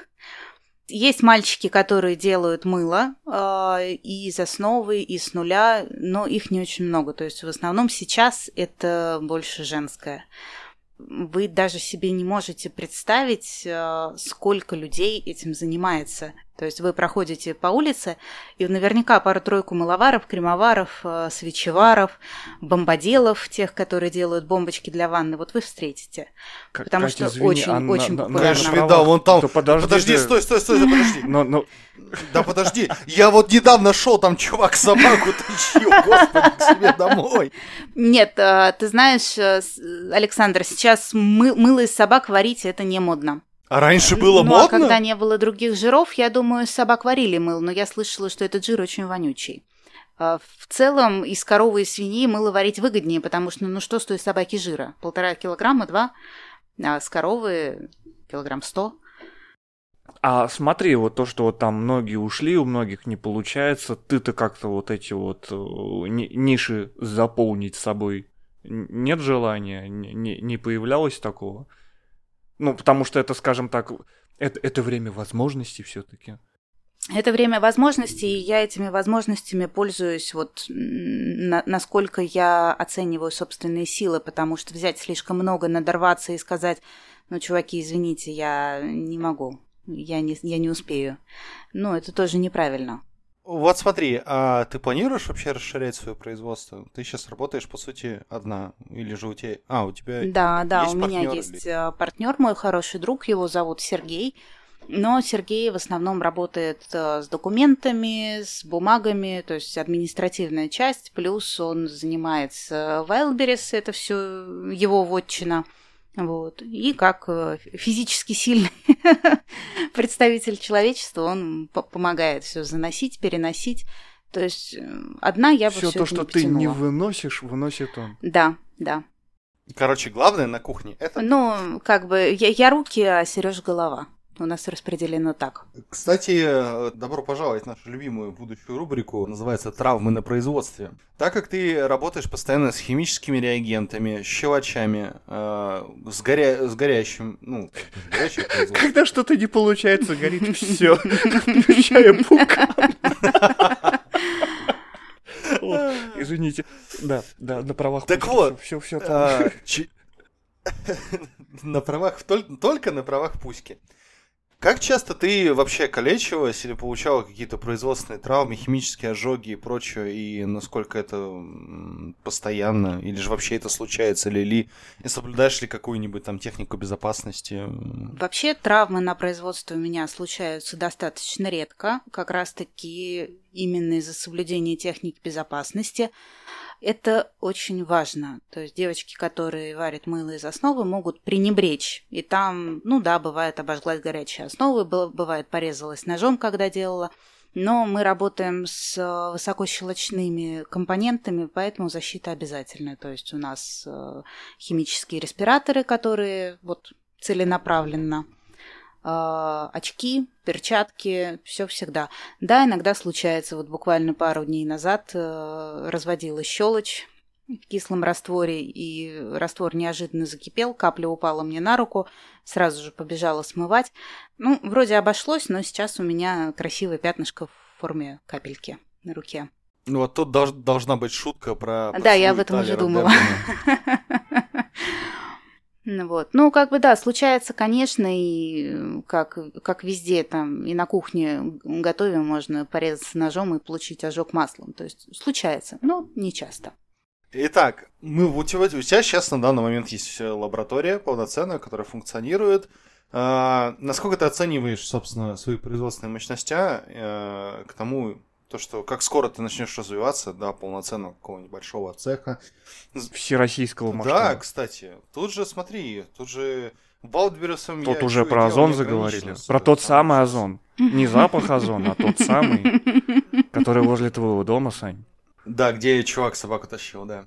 Есть мальчики, которые делают мыло э, и из основы, и с нуля, но их не очень много. То есть в основном сейчас это больше женское вы даже себе не можете представить, э, сколько людей этим занимается. То есть вы проходите по улице, и наверняка пару-тройку мыловаров, кремоваров, э, свечеваров, бомбоделов, тех, которые делают бомбочки для ванны, вот вы встретите. Как, Потому Катя, что извини, очень, а очень на, популярно. Конечно, видал, вон там. Да подожди, подожди ты... стой, стой, стой, подожди. Но, но... Да подожди, я вот недавно шел, там чувак собаку тащил, господи, к себе домой. Нет, э, ты знаешь, э, Александр, сейчас мы, мыло из собак варить это не модно. А раньше было ну, модно? а когда не было других жиров, я думаю, собак варили мыл, но я слышала, что этот жир очень вонючий. А, в целом, из коровы и свиньи мыло варить выгоднее, потому что, ну что стоит собаки жира? Полтора килограмма, два, а с коровы килограмм сто. А смотри, вот то, что вот там многие ушли, у многих не получается, ты-то как-то вот эти вот э, ниши заполнить собой нет желания, не, не появлялось такого? Ну, потому что это, скажем так, это, это время возможностей все-таки. Это время возможностей, и я этими возможностями пользуюсь вот на, насколько я оцениваю собственные силы, потому что взять слишком много, надорваться и сказать, ну, чуваки, извините, я не могу, я не, я не успею. Ну, это тоже неправильно. Вот смотри, а ты планируешь вообще расширять свое производство? Ты сейчас работаешь, по сути, одна, или же у тебя... А, у тебя Да, да, у меня есть или... Э, партнер, мой хороший друг, его зовут Сергей. Но Сергей в основном работает э, с документами, с бумагами, то есть административная часть, плюс он занимается Wildberries, это все его вотчина. Вот. И как э, физически сильный представитель человечества, он помогает все заносить, переносить. То есть э, одна я бы все то, что не ты не выносишь, выносит он. Да, да. Короче, главное на кухне это. Ну, как бы я, я руки, а Сереж голова у нас распределено так. Кстати, добро пожаловать в нашу любимую будущую рубрику, называется «Травмы на производстве». Так как ты работаешь постоянно с химическими реагентами, щелочами, э, с, горя... с горящим, ну, горящим Когда что-то не получается, горит все, включая пукан. Извините. Да, да, на правах Так вот, все, все, а, на правах, только на правах пуськи. Как часто ты вообще калечилась или получала какие-то производственные травмы, химические ожоги и прочее, и насколько это постоянно, или же вообще это случается, или, или и соблюдаешь ли какую-нибудь там технику безопасности? Вообще травмы на производстве у меня случаются достаточно редко, как раз-таки именно из-за соблюдения техники безопасности. Это очень важно. То есть девочки, которые варят мыло из основы, могут пренебречь. И там, ну да, бывает обожглась горячая основа, бывает порезалась ножом, когда делала. Но мы работаем с высокощелочными компонентами, поэтому защита обязательная. То есть у нас э, химические респираторы, которые вот целенаправленно э, очки, перчатки, все всегда. Да, иногда случается, вот буквально пару дней назад э, разводила щелочь в кислом растворе, и раствор неожиданно закипел, капля упала мне на руку, сразу же побежала смывать. Ну, вроде обошлось, но сейчас у меня красивое пятнышко в форме капельки на руке. Ну вот тут долж, должна быть шутка про... Да, я об этом уже думала. Ну вот. Ну, как бы да, случается, конечно, и как, как везде, там, и на кухне готовим, можно порезаться ножом и получить ожог маслом. То есть случается, но не часто. Итак, мы, у, тебя, у тебя сейчас на данный момент есть лаборатория полноценная, которая функционирует. А, насколько ты оцениваешь, собственно, свои производственные мощности а, к тому, то, что как скоро ты начнешь развиваться до полноценного какого-нибудь большого цеха. Всероссийского масштаба. Да, кстати. Тут же, смотри, тут же Валдберусом Тут уже про озон заговорили. Про тот самый озон. Не запах озона, а тот самый, который возле твоего дома, Сань. Да, где чувак собаку тащил, да.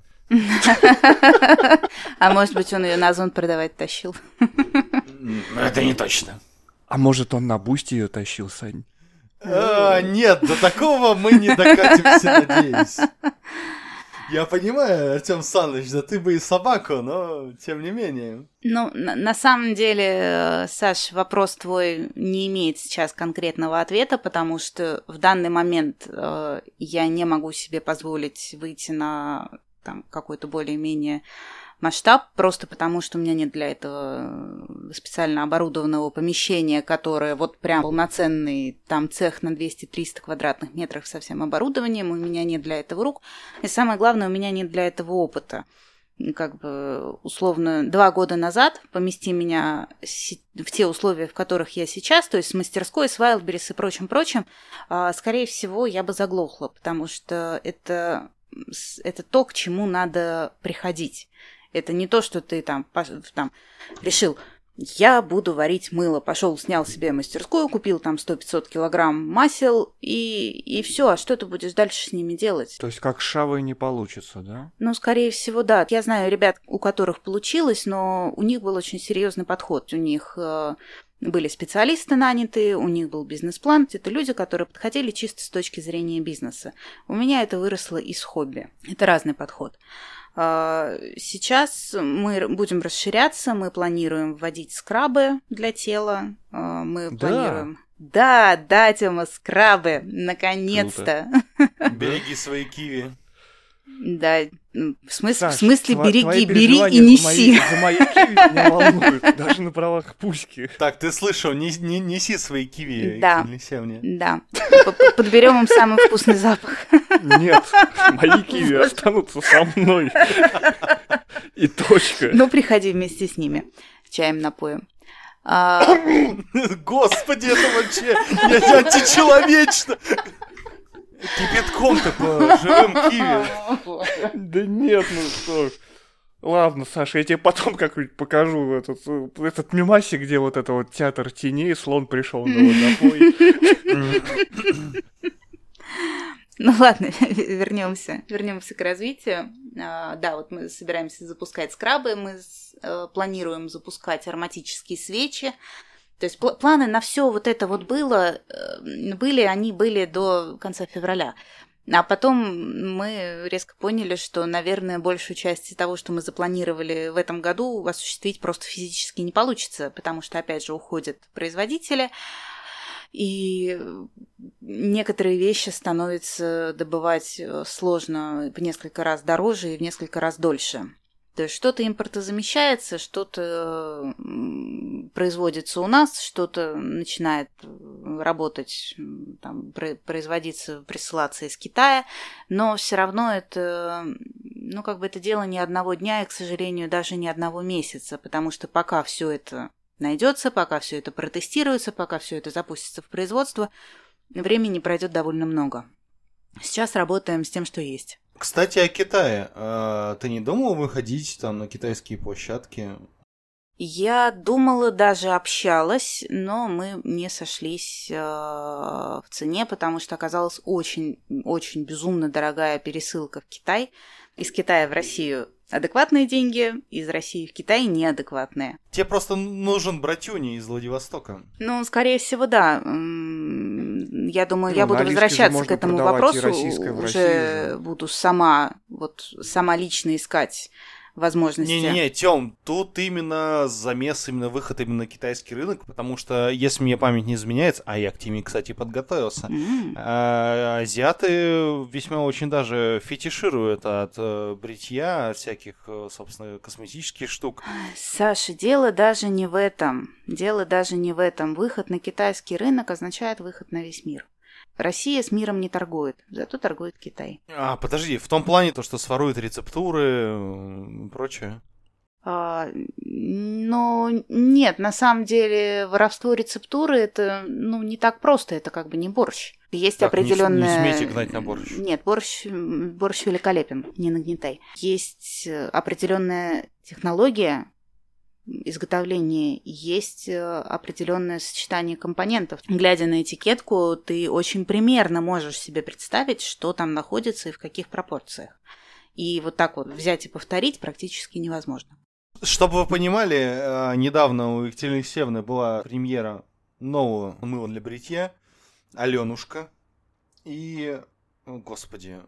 А может быть, он ее на озон продавать тащил. Это не точно. А может, он на бусте ее тащил, Сань? А, нет, до такого мы не докатимся, надеюсь. Я понимаю, Артем Саныч, да ты бы и собаку, но тем не менее. Ну, на, самом деле, Саш, вопрос твой не имеет сейчас конкретного ответа, потому что в данный момент э, я не могу себе позволить выйти на там какой-то более-менее масштаб, просто потому что у меня нет для этого э, специально оборудованного помещения, которое вот прям полноценный там цех на 200-300 квадратных метров со всем оборудованием, у меня нет для этого рук, и самое главное, у меня нет для этого опыта. Как бы условно два года назад помести меня в те условия, в которых я сейчас, то есть с мастерской, с Wildberries и прочим-прочим, а, скорее всего, я бы заглохла, потому что это это то, к чему надо приходить. Это не то, что ты там, там решил, я буду варить мыло. Пошел, снял себе мастерскую, купил там 100-500 килограмм масел, и, и все. А что ты будешь дальше с ними делать? То есть как шавой не получится, да? Ну, скорее всего, да. Я знаю ребят, у которых получилось, но у них был очень серьезный подход. У них э, были специалисты наняты, у них был бизнес-план. Это люди, которые подходили чисто с точки зрения бизнеса. У меня это выросло из хобби. Это разный подход. А, сейчас мы будем расширяться, мы планируем вводить скрабы для тела, а, мы Да. планируем... Да, да, Тёма, скрабы, наконец-то. Береги свои киви. Да, в, смыс- Саш, в смысле тва- береги, твои бери и переживания за мои- неси. За мои киви меня волнуют, даже на правах пуськи. Так, ты слышал, не, не- неси свои киви Да. к Елисевне. Да, подберем им самый вкусный запах. Нет, мои киви останутся со мной. И точка. Ну, приходи вместе с ними, чаем напоем. А, Господи, это вообще я античеловечно. Кипятком-то по живым киви. Да нет, ну что ж. Ладно, Саша, я тебе потом как-нибудь покажу этот, этот мемасик, где вот это вот театр теней, слон пришел на водопой. Ну ладно, вернемся, вернемся к развитию. А, Да, вот мы собираемся запускать скрабы, мы э, планируем запускать ароматические свечи. То есть пл- планы на все вот это вот было, э, были, они были до конца февраля. А потом мы резко поняли, что, наверное, большую часть того, что мы запланировали в этом году, осуществить просто физически не получится, потому что, опять же, уходят производители, и некоторые вещи становится добывать э, сложно в несколько раз дороже и в несколько раз дольше. То есть что-то импортозамещается, что-то производится у нас, что-то начинает э, работать, там, про- производиться, присылаться из Китая, но все равно это, ну, как бы это дело не одного дня и, к сожалению, даже не одного месяца, потому что пока все это найдется, пока все это протестируется, пока все это запустится в производство, времени пройдет довольно много. Сейчас работаем с тем, что есть. Кстати, о Китае. А, Ты не думал выходить там на китайские площадки? Я думала, даже общалась, но мы не сошлись э, в цене, потому что оказалась очень, очень безумно дорогая пересылка в Китай. Из Китая в Россию адекватные деньги, из России в Китай неадекватные. Тебе просто нужен братюни из Владивостока. Ну, скорее всего, да. Я думаю, Ну, я буду возвращаться к этому вопросу. Уже же. буду сама, вот сама лично искать возможности. Не-не-не, Тём, тут именно замес, именно выход именно на китайский рынок, потому что, если мне память не изменяется, а я к теме, кстати, подготовился, а, азиаты весьма очень даже фетишируют от э, бритья, от всяких, э, собственно, косметических штук. Саша, дело даже не в этом. Дело даже не в этом. Выход на китайский рынок означает выход на весь мир. Россия с миром не торгует, зато торгует Китай. А, подожди, в том плане, то, что своруют рецептуры и прочее. А, но нет, на самом деле воровство рецептуры это ну не так просто, это как бы не борщ. Есть Так, не с- не определенная. смейте гнать на борщ. Нет, борщ, борщ великолепен, не нагнетай. Есть э, определенная технология изготовления, есть э, определенное сочетание компонентов. Глядя на этикетку, ты очень примерно можешь себе представить, что там находится и в каких пропорциях. И вот так вот взять и повторить практически невозможно. Чтобы вы понимали, э, недавно у Екатерины Алексеевны была премьера нового мыла для бритья Аленушка. И, господи,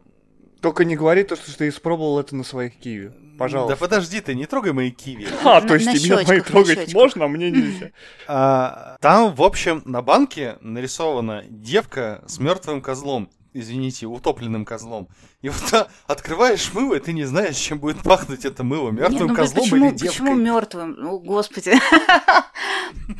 Только не говори то, что ты испробовал это на своих киви. Пожалуйста. Да подожди ты, не трогай мои киви. А, то есть тебе мои трогать можно, а мне нельзя. А, там, в общем, на банке нарисована девка с мертвым козлом. Извините, утопленным козлом. И вот а, открываешь мыло, и ты не знаешь, чем будет пахнуть это мыло. Нет, Мертвым ну козлом почему, или девкой. почему мертвым? Ну, господи.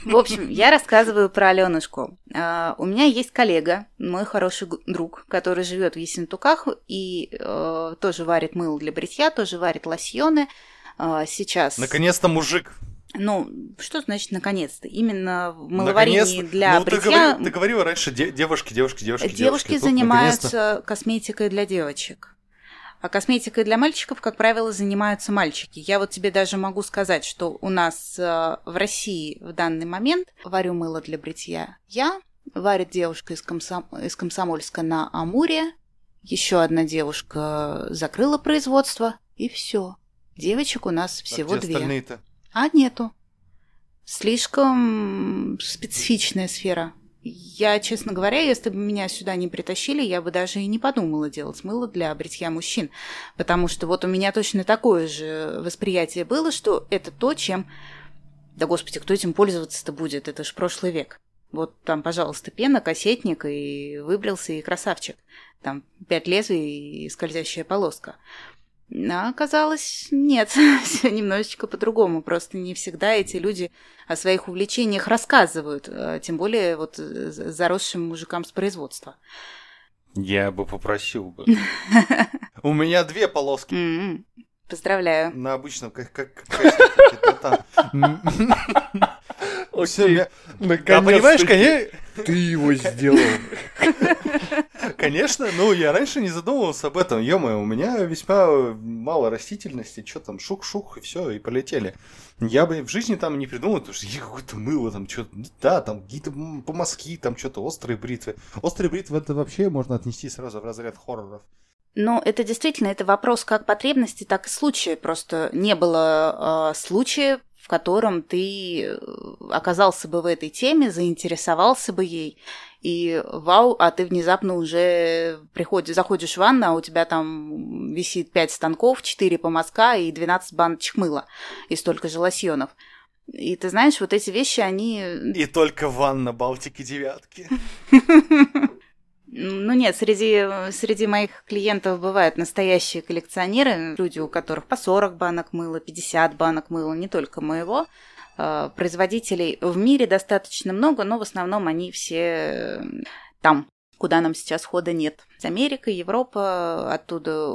В общем, я рассказываю про Аленушку. А, У меня есть коллега, мой хороший друг, который живет в Ессентуках и э, тоже варит мыло для бритья, тоже варит лосьоны. А, Сейчас. Наконец-то мужик. Ну, что значит наконец-то? Именно в мыловарении Наконец-то. для ну, ты, бритья говори- ты говорила раньше де- девушки, девушки, девушки, девушки Тут занимаются косметикой для девочек. А косметикой для мальчиков, как правило, занимаются мальчики. Я вот тебе даже могу сказать, что у нас э, в России в данный момент варю мыло для бритья я, варит девушка из, комсом... из Комсомольска на Амуре, еще одна девушка закрыла производство, и все. Девочек у нас всего а где две. остальные-то? А нету. Слишком специфичная сфера. Я, честно говоря, если бы меня сюда не притащили, я бы даже и не подумала делать мыло для бритья мужчин. Потому что вот у меня точно такое же восприятие было, что это то, чем... Да господи, кто этим пользоваться-то будет? Это ж прошлый век. Вот там, пожалуйста, пена, кассетник, и выбрался, и красавчик. Там пять лезвий и скользящая полоска. А оказалось, нет, все немножечко по-другому. Просто не всегда эти люди о своих увлечениях рассказывают, а тем более вот заросшим мужикам с производства. Я бы попросил бы. У меня две полоски. М-м. Поздравляю. На обычном, как как как Все, Наконец-то понимаешь, конечно, ты его сделал. Конечно, ну я раньше не задумывался об этом. ё у меня весьма мало растительности, что там, шух-шух, и все, и полетели. Я бы в жизни там не придумал, потому что я какое-то мыло, там что-то, да, там какие-то помазки, там что-то острые бритвы. Острые бритвы это вообще можно отнести сразу в разряд хорроров. Ну, это действительно, это вопрос как потребности, так и случая. Просто не было э, случая, в котором ты оказался бы в этой теме, заинтересовался бы ей, и вау, а ты внезапно уже приходишь, заходишь в ванну, а у тебя там висит 5 станков, 4 помазка и 12 баночек мыла, и столько же лосьонов. И ты знаешь, вот эти вещи, они... И только ванна Балтики девятки. Ну нет, среди, среди моих клиентов бывают настоящие коллекционеры, люди, у которых по 40 банок мыла, 50 банок мыла, не только моего. А, производителей в мире достаточно много, но в основном они все э, там, куда нам сейчас хода нет. Америка, Европа, оттуда,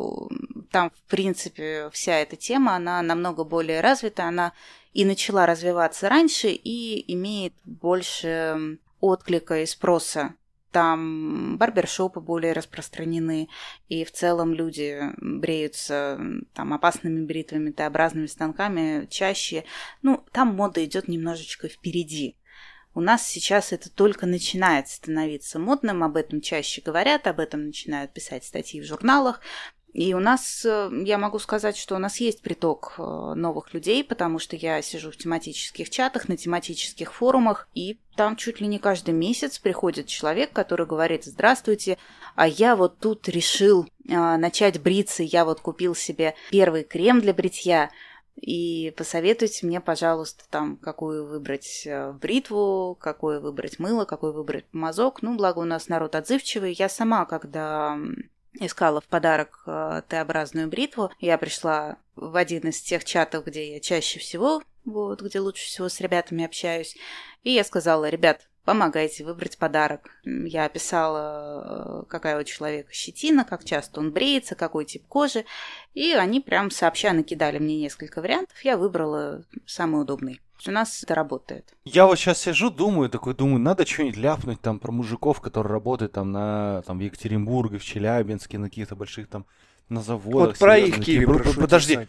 там, в принципе, вся эта тема, она намного более развита, она и начала развиваться раньше, и имеет больше отклика и спроса там барбершопы более распространены, и в целом люди бреются там опасными бритвами, Т-образными станками чаще. Ну, там мода идет немножечко впереди. У нас сейчас это только начинает становиться модным, об этом чаще говорят, об этом начинают писать статьи в журналах, и у нас, э, я могу сказать, что у нас есть приток э, новых людей, потому что я сижу в тематических чатах, на тематических форумах, и там чуть ли не каждый месяц приходит человек, который говорит, здравствуйте, а я вот тут решил а, начать бриться, я вот купил себе первый крем для бритья, и посоветуйте мне, пожалуйста, там, какую выбрать э, бритву, какое выбрать мыло, какой выбрать мазок. Ну, благо у нас народ отзывчивый. Я сама, когда искала в подарок э, Т-образную бритву. Я пришла в один из тех чатов, где я чаще всего, вот, где лучше всего с ребятами общаюсь. И я сказала, ребят, помогайте выбрать подарок. Я описала, э, какая у человека щетина, как часто он бреется, какой тип кожи. И они прям сообща накидали мне несколько вариантов. Я выбрала самый удобный у нас это работает. Я вот сейчас сижу, думаю, такой, думаю, надо что-нибудь ляпнуть там про мужиков, которые работают там на там, в Екатеринбурге, в Челябинске, на каких-то больших там на заводах. Вот про их киви прошу Подожди. Писать.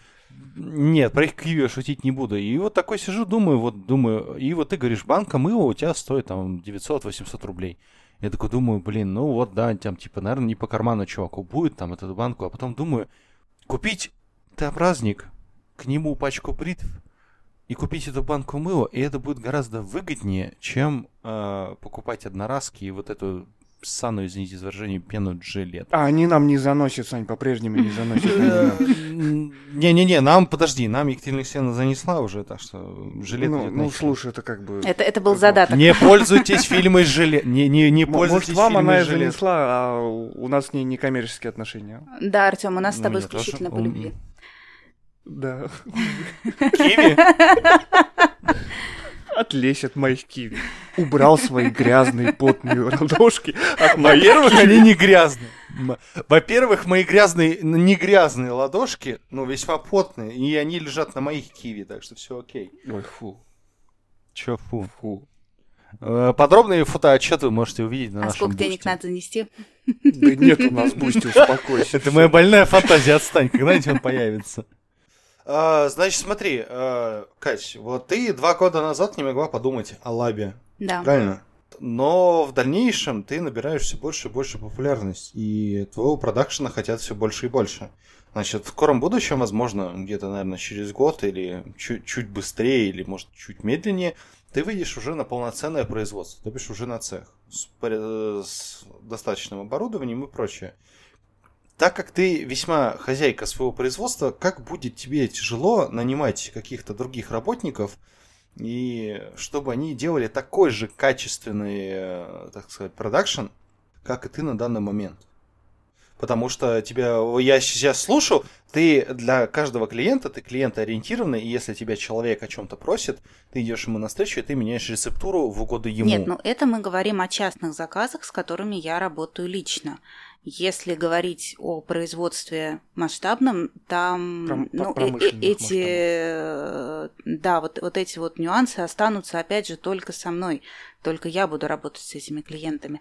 Нет, про их киви шутить не буду. И вот такой сижу, думаю, вот думаю, и вот ты говоришь, банка мыла у тебя стоит там 900-800 рублей. Я такой думаю, блин, ну вот да, там типа, наверное, не по карману чуваку будет там эту банку, а потом думаю, купить Т-праздник, к нему пачку бритв, и купить эту банку мыла, и это будет гораздо выгоднее, чем э, покупать одноразки и вот эту ссаную, извините за выражение, пену жилет. А они нам не заносят, Сань, по-прежнему не заносят. Не-не-не, нам, подожди, нам Екатерина Алексеевна занесла уже, так что жилет Ну, ну слушай, это как бы... Это, это был задаток. Не пользуйтесь фильмой жилет. Не, не, не пользуйтесь Может, вам она и занесла, а у нас с ней некоммерческие отношения. Да, Артем, у нас с тобой ну, исключительно по любви. Да. Киви? Отлезь от моих киви. Убрал свои грязные потные ладошки от моих Во-первых, они не грязные. Во-первых, мои грязные, не грязные ладошки, ну, весьма потные, и они лежат на моих киви, так что все окей. Ой, фу. Чё фу? Фу. Э, Подробные фотоотчеты вы можете увидеть на А нашем сколько денег Boosty. надо занести? Да нет у нас Boosty, успокойся. Это моя больная фантазия, отстань, когда-нибудь он появится. А, значит, смотри, а, Кать, вот ты два года назад не могла подумать о лабе, Да. правильно? Но в дальнейшем ты набираешь все больше и больше популярность, и твоего продакшена хотят все больше и больше. Значит, в скором будущем, возможно, где-то, наверное, через год или чуть, чуть быстрее, или, может, чуть медленнее, ты выйдешь уже на полноценное производство, то бишь уже на цех с, с достаточным оборудованием и прочее. Так как ты весьма хозяйка своего производства, как будет тебе тяжело нанимать каких-то других работников, и чтобы они делали такой же качественный, э, так сказать, продакшн, как и ты на данный момент. Потому что тебя, я сейчас слушаю, ты для каждого клиента, ты клиентоориентированный, и если тебя человек о чем-то просит, ты идешь ему навстречу, и ты меняешь рецептуру в угоду ему. Нет, ну это мы говорим о частных заказах, с которыми я работаю лично. Если говорить о производстве масштабном, там Пром- ну, э- э- эти, э, да, вот, вот эти вот нюансы останутся опять же только со мной. Только я буду работать с этими клиентами.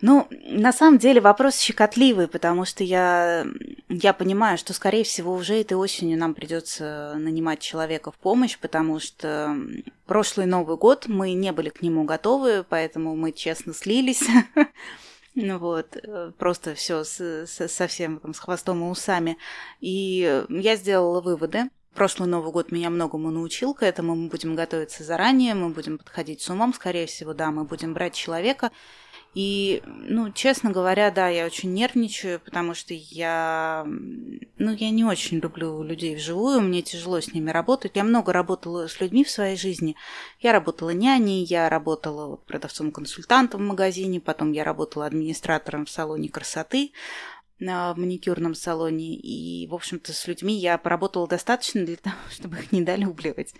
Ну, на самом деле вопрос щекотливый, потому что я, я понимаю, что, скорее всего, уже этой осенью нам придется нанимать человека в помощь, потому что прошлый Новый год мы не были к нему готовы, поэтому мы честно слились. Ну вот, э, просто все совсем там, с хвостом и усами. И э, я сделала выводы. Прошлый Новый год меня многому научил, к этому мы будем готовиться заранее, мы будем подходить с умом, скорее всего, да, мы будем брать человека. И, ну, честно говоря, да, я очень нервничаю, потому что я, ну, я не очень люблю людей вживую, мне тяжело с ними работать. Я много работала с людьми в своей жизни. Я работала няней, я работала продавцом-консультантом в магазине, потом я работала администратором в салоне красоты в маникюрном салоне. И, в общем-то, с людьми я поработала достаточно для того, чтобы их недолюбливать.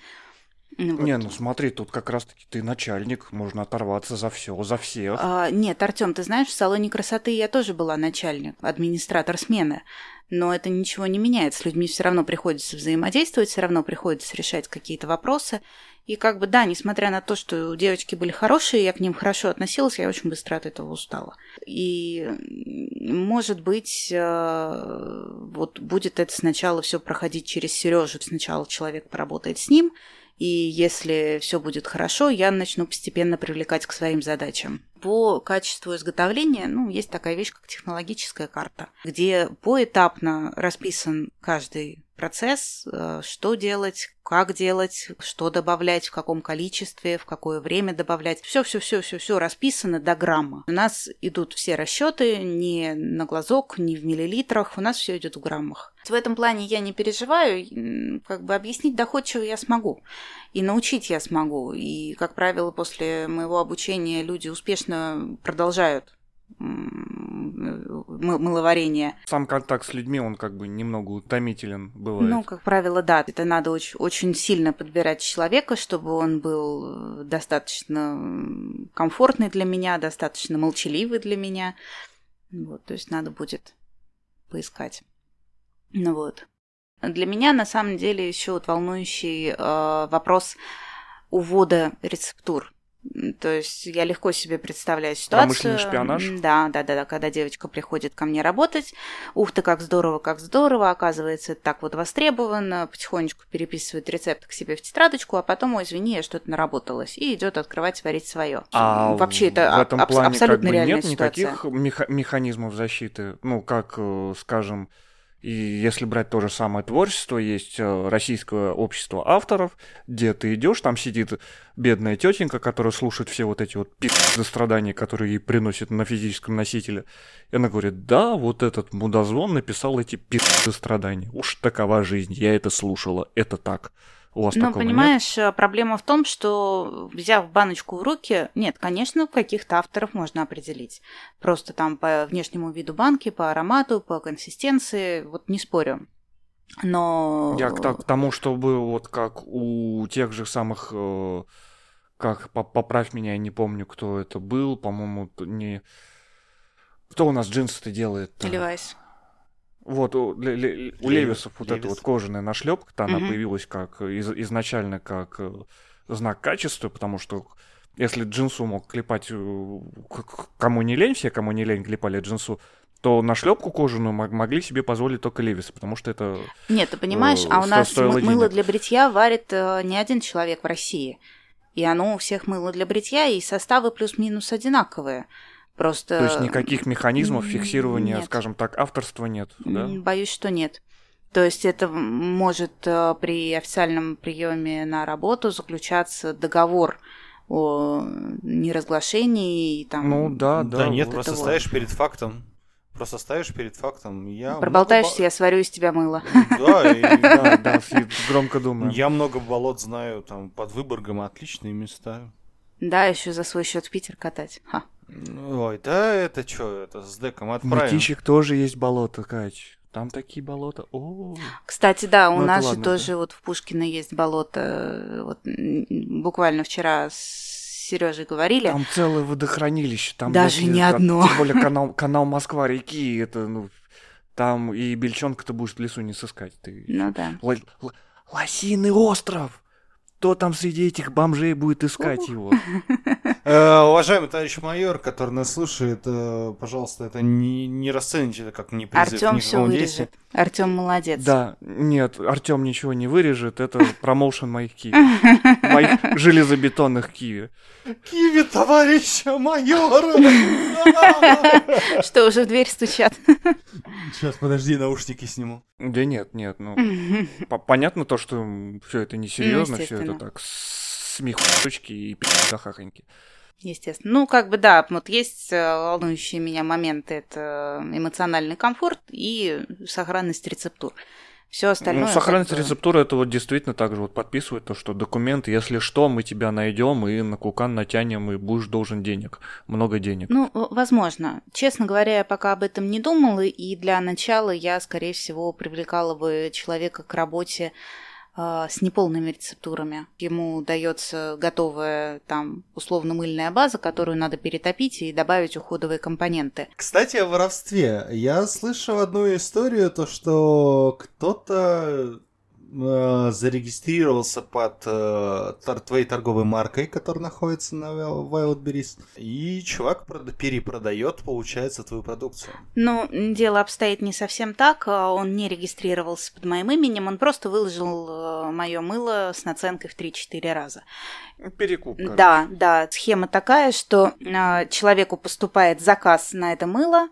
Ну, вот. Не, ну смотри, тут как раз-таки ты начальник, можно оторваться за все, за всех. А, нет, Артем, ты знаешь, в салоне красоты я тоже была начальник, администратор смены. Но это ничего не меняет. С людьми все равно приходится взаимодействовать, все равно приходится решать какие-то вопросы. И как бы да, несмотря на то, что девочки были хорошие, я к ним хорошо относилась, я очень быстро от этого устала. И может быть, э, вот будет это сначала все проходить через Сережу. Сначала человек поработает с ним, и если все будет хорошо, я начну постепенно привлекать к своим задачам. По качеству изготовления, ну, есть такая вещь, как технологическая карта, где поэтапно расписан каждый процесс, э, что делать, как делать, что добавлять, в каком количестве, в какое время добавлять. Все, все, все, все, все расписано до грамма. У нас идут все расчеты не на глазок, не в миллилитрах, у нас все идет в граммах. В этом плане я не переживаю, как бы объяснить доходчиво я смогу. И научить я смогу. И, как правило, после моего обучения люди успешно продолжают мыловарение. Сам контакт с людьми, он как бы немного утомителен бывает. Ну, как правило, да. Это надо очень, очень сильно подбирать человека, чтобы он был достаточно комфортный для меня, достаточно молчаливый для меня. Вот, то есть надо будет поискать. Ну вот. Для меня на самом деле еще вот волнующий э, вопрос увода рецептур. То есть я легко себе представляю ситуацию. Промышленный шпионаж? Да, да, да, да, когда девочка приходит ко мне работать, ух ты, как здорово, как здорово, оказывается, это так вот востребовано, потихонечку переписывает рецепт к себе в тетрадочку, а потом, ой, извини, я что-то наработалась, и идет открывать, варить свое. А Вообще это в этом аб- плане абсолютно как бы реальная нет ситуация. никаких меха- механизмов защиты, ну как, э, скажем, и если брать то же самое творчество, есть э, российское общество авторов, где ты идешь, там сидит бедная тетенька, которая слушает все вот эти вот пи***ы страдания, которые ей приносят на физическом носителе. И она говорит, да, вот этот мудозвон написал эти пи***ы страдания. Уж такова жизнь, я это слушала, это так. У вас Ну, такого нет? понимаешь, э, проблема в том, что взяв баночку в руки, нет, конечно, каких-то авторов можно определить. Просто там по внешнему виду банки, по аромату, по консистенции, вот не спорю. Но... Я к, к тому, чтобы вот как у тех же самых, э, как по- поправь меня, я не помню, кто это был, по-моему, не кто у нас джинсы-то делает? Levi's. Вот у, Ле- Ле- у Левис. Левисов вот эта Левис. вот кожаная нашлепка, она Мгм. появилась как из- изначально как э, знак качества, потому что Если джинсу мог клепать, э, кому не лень, все, кому не лень, клепали джинсу, то на шлепку кожаную мог- могли себе позволить только левисы, потому что это... Нет, ты понимаешь, Э, а у нас мыло денег. для бритья варит э, не один человек в России. И оно у всех мыло для бритья, и составы плюс-минус одинаковые. Просто... То есть никаких механизмов фиксирования, нет. скажем так, авторства нет, да? Боюсь, что нет. То есть это может э, при официальном приеме на работу заключаться договор о неразглашении и там... Ну да, да. Да, нет, вот. просто это вот. ставишь перед фактом. Просто ставишь перед фактом. Я Проболтаешься, много я сварю из тебя мыло. Да, и Да, да, громко думаю. я много болот знаю, там, под Выборгом отличные места. Да, еще за свой счет в Питер катать. Ха. Ой, да это что, это с деком отправим. Мытищик тоже есть болото, Кать. Там такие болота. О, Кстати, да, у Ну, нас же ладно, тоже вот в Пушкино есть болото. Вот буквально вчера с Сережей говорили. там целое водохранилище. Там Даже такие- не там- одно. Тем более канал, канал Москва-реки, это, ну, там и бельчонка ты будешь в лесу не сыскать. Ты... Ну да. Л- л- Лосиный остров! Кто там среди этих бомжей будет искать его? Э, уважаемый товарищ майор, который нас слушает, э, пожалуйста, это не, не расцените это как не призыв Артем все вырежет. Артем молодец. Да, нет, Артем ничего не вырежет, это промоушен моих киви. Моих железобетонных киви. Киви товарища майора! Что, уже в дверь стучат? Сейчас, подожди, наушники сниму. Да нет, нет, ну, по- понятно то, что все это несерьезно, все это так, смехучки и пи***хахоньки. Естественно. Ну, как бы да, вот есть э, волнующие меня моменты. Это эмоциональный комфорт и сохранность рецептур. Все остальное... Ну, сохранность бы- рецептуры, это вот действительно так же вот подписывает то, что документ, если что, мы тебя найдем и на кукан натянем, и будешь должен денег, много денег. Ну, возможно. Честно говоря, я пока об этом не думала, и для начала я, скорее всего, привлекала бы человека к работе с неполными рецептурами. Ему дается готовая там условно-мыльная база, которую надо перетопить и добавить уходовые компоненты. Кстати, о воровстве. Я слышал одну историю, то что кто-то э, зарегистрировался под э, тор- твоей торговой маркой, которая находится на Wild- Wildberries, и чувак прод- перепродает, получается, твою продукцию. Ну, дело обстоит не совсем так. Он не регистрировался под моим именем, он просто выложил мое мыло с наценкой в 3-4 раза. Перекуп. короче. Да, да, схема такая, что э, человеку поступает заказ на это мыло,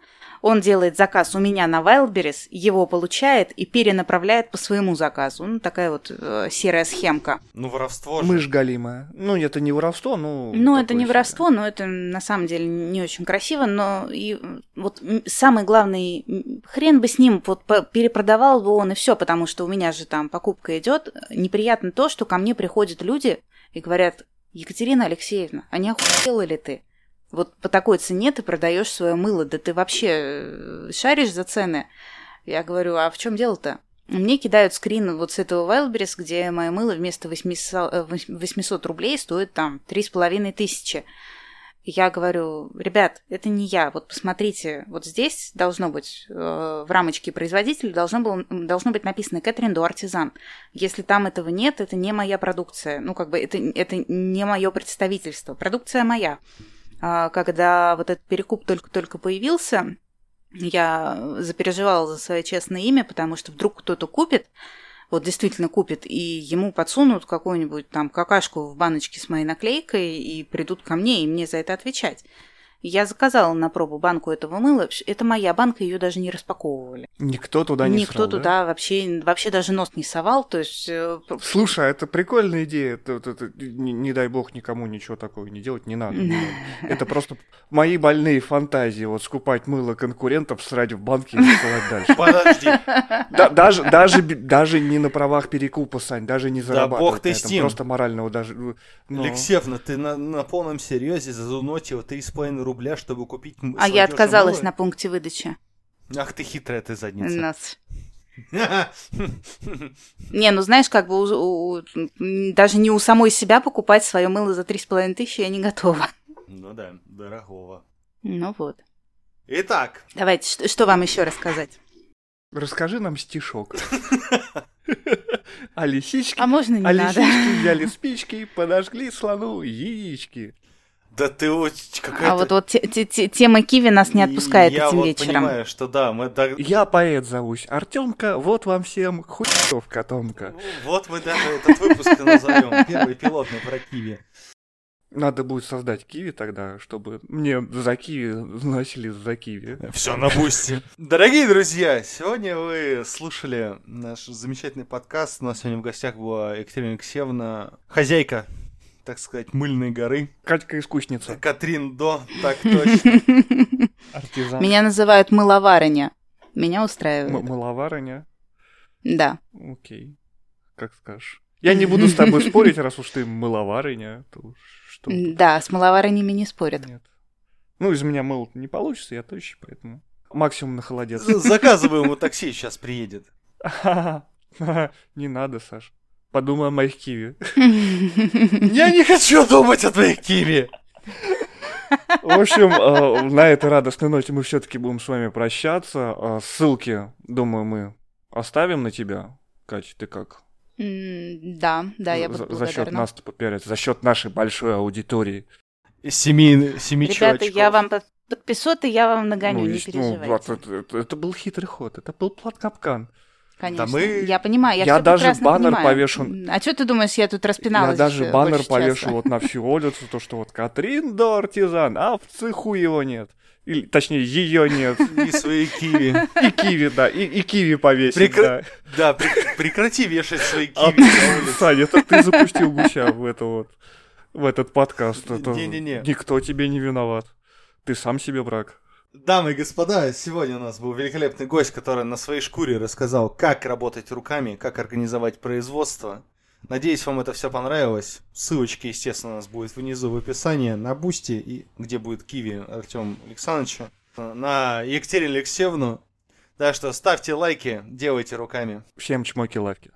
он делает заказ у меня на Wildberries, его получает и перенаправляет по своему заказу. Ну, такая вот э, серая схемка. Ну, воровство же. Мышь галимая. Ну, это не воровство, ну... Ну, это не себе. воровство, но это на самом деле не очень красиво, но и м, вот самый главный хрен бы с ним вот перепродавал бы он и все, потому что у меня же там покупка идет. Неприятно то, что ко мне приходят люди и говорят, Екатерина Алексеевна, а не охуела ли ты? Вот по такой цене ты продаешь свое мыло, да ты вообще э, шаришь за цены? Я говорю, а в чем дело-то? Мне кидают скрин вот с этого Wildberries, где мое мыло вместо 800, э, 800 рублей стоит там 3,5 тысячи. Я говорю, ребят, это не я. Вот посмотрите, вот здесь должно быть э, в рамочке производителя должно, было, должно быть написано Кэтрин Ду Артизан. Если там этого нет, это не моя продукция. Ну, как бы это, это не мое представительство. Продукция моя. А, Когда вот этот перекуп только-только появился, я запереживала за свое честное имя, потому что вдруг кто-то купит, вот действительно купит, и ему подсунут какую-нибудь там какашку в баночке с моей наклейкой, и придут ко мне, и мне за это отвечать. Я заказала на пробу банку этого мыла. Это моя банка, ее даже не распаковывали. Никто туда не Никто срал, да? туда вообще, вообще даже нос не совал. То есть э, Слушай, а это прикольная идея. Это- это- это не, не дай бог никому ничего такого не делать, не надо. Это просто мои больные фантазии. Вот скупать мыло конкурентов, срать в банке и засылать дальше. Подожди. Да- даже, даже, даже не на правах перекупа, Сань, даже не зарабатывать бог ты с ним. Просто морального даже... ну, Алексеевна, ты на, на полном серьезе задунотила 3,5 рубля, чтобы купить А я отказалась мыло? на пункте выдачи. Ах ты хитрая ты задница. Нас. Не, ну знаешь, как бы у- у- м, даже не у самой себя покупать свое мыло за 3,5 тысячи я не готова. Ну да, дорогого. Ну вот. Итак, Давайте, что, что вам еще рассказать? Расскажи нам стишок. А лисички... А можно не А надо? лисички взяли спички, подожгли слону яички. Да ты очень какая-то... А вот, вот те- те- те- тема киви нас не отпускает Я этим вот вечером. понимаю, что да, мы да- Я поэт зовусь. Артемка, вот вам всем хуев котомка. Вот мы даже этот выпуск и назовем. Первый пилотный про Киви. Надо будет создать киви тогда, чтобы мне за киви носили за киви. Все на бусте. Дорогие друзья, сегодня вы слушали наш замечательный подкаст. У нас сегодня в гостях была Екатерина Алексеевна, хозяйка, так сказать, мыльной горы. Катька искусница. Катрин До, так точно. Артизан. Меня называют мыловарыня. Меня М- устраивает. Маловарыня. Да. Окей. Как скажешь. Я не буду с тобой спорить, раз уж ты уж что. Да, с мыловарынями не спорят. Нет. Ну, из меня мыл не получится, я тощий, поэтому максимум на холодец. Заказываем ему такси, сейчас приедет. Не надо, Саш. Подумай о моих киви. Я не хочу думать о твоих Киви. В общем, э, на этой радостной ноте мы все-таки будем с вами прощаться. Э, Ссылки, думаю, мы оставим на тебя. Катя, ты как? Да, да, я буду за, за счет нас попиариться, за счет нашей большой аудитории. Семи, семи Ребята, я вам под- подписоты, я вам нагоню, Ну, не ну, переживайте. Это, был хитрый ход, это был плат-капкан. Конечно. мы- Я понимаю, я, Я даже баннер понимаю. повешу. А что ты думаешь, я тут распиналась Я даже баннер повешу часа? вот на всю улицу, то, что вот Катрин до артизан, а в цеху его нет. Или, точнее, ее нет. И свои Киви. И киви, да, и, и киви повесить, Прекра- да. Да, прек- прекрати вешать свои А Киви на улице. Саня, это ты запустил гуся в это вот, в этот подкаст. Это Не-не-не. Никто тебе не виноват. Ты сам себе враг. Дамы и господа, сегодня у нас был великолепный гость, который на своей шкуре рассказал, как работать руками, как организовать производство. Надеюсь, вам это все понравилось. Ссылочки, естественно, у нас будет внизу в описании на Boosty, и где будет Киви Артем Александровича, на Екатерину Алексеевну. Так что ставьте лайки, делайте руками. Всем чмоки-лавки.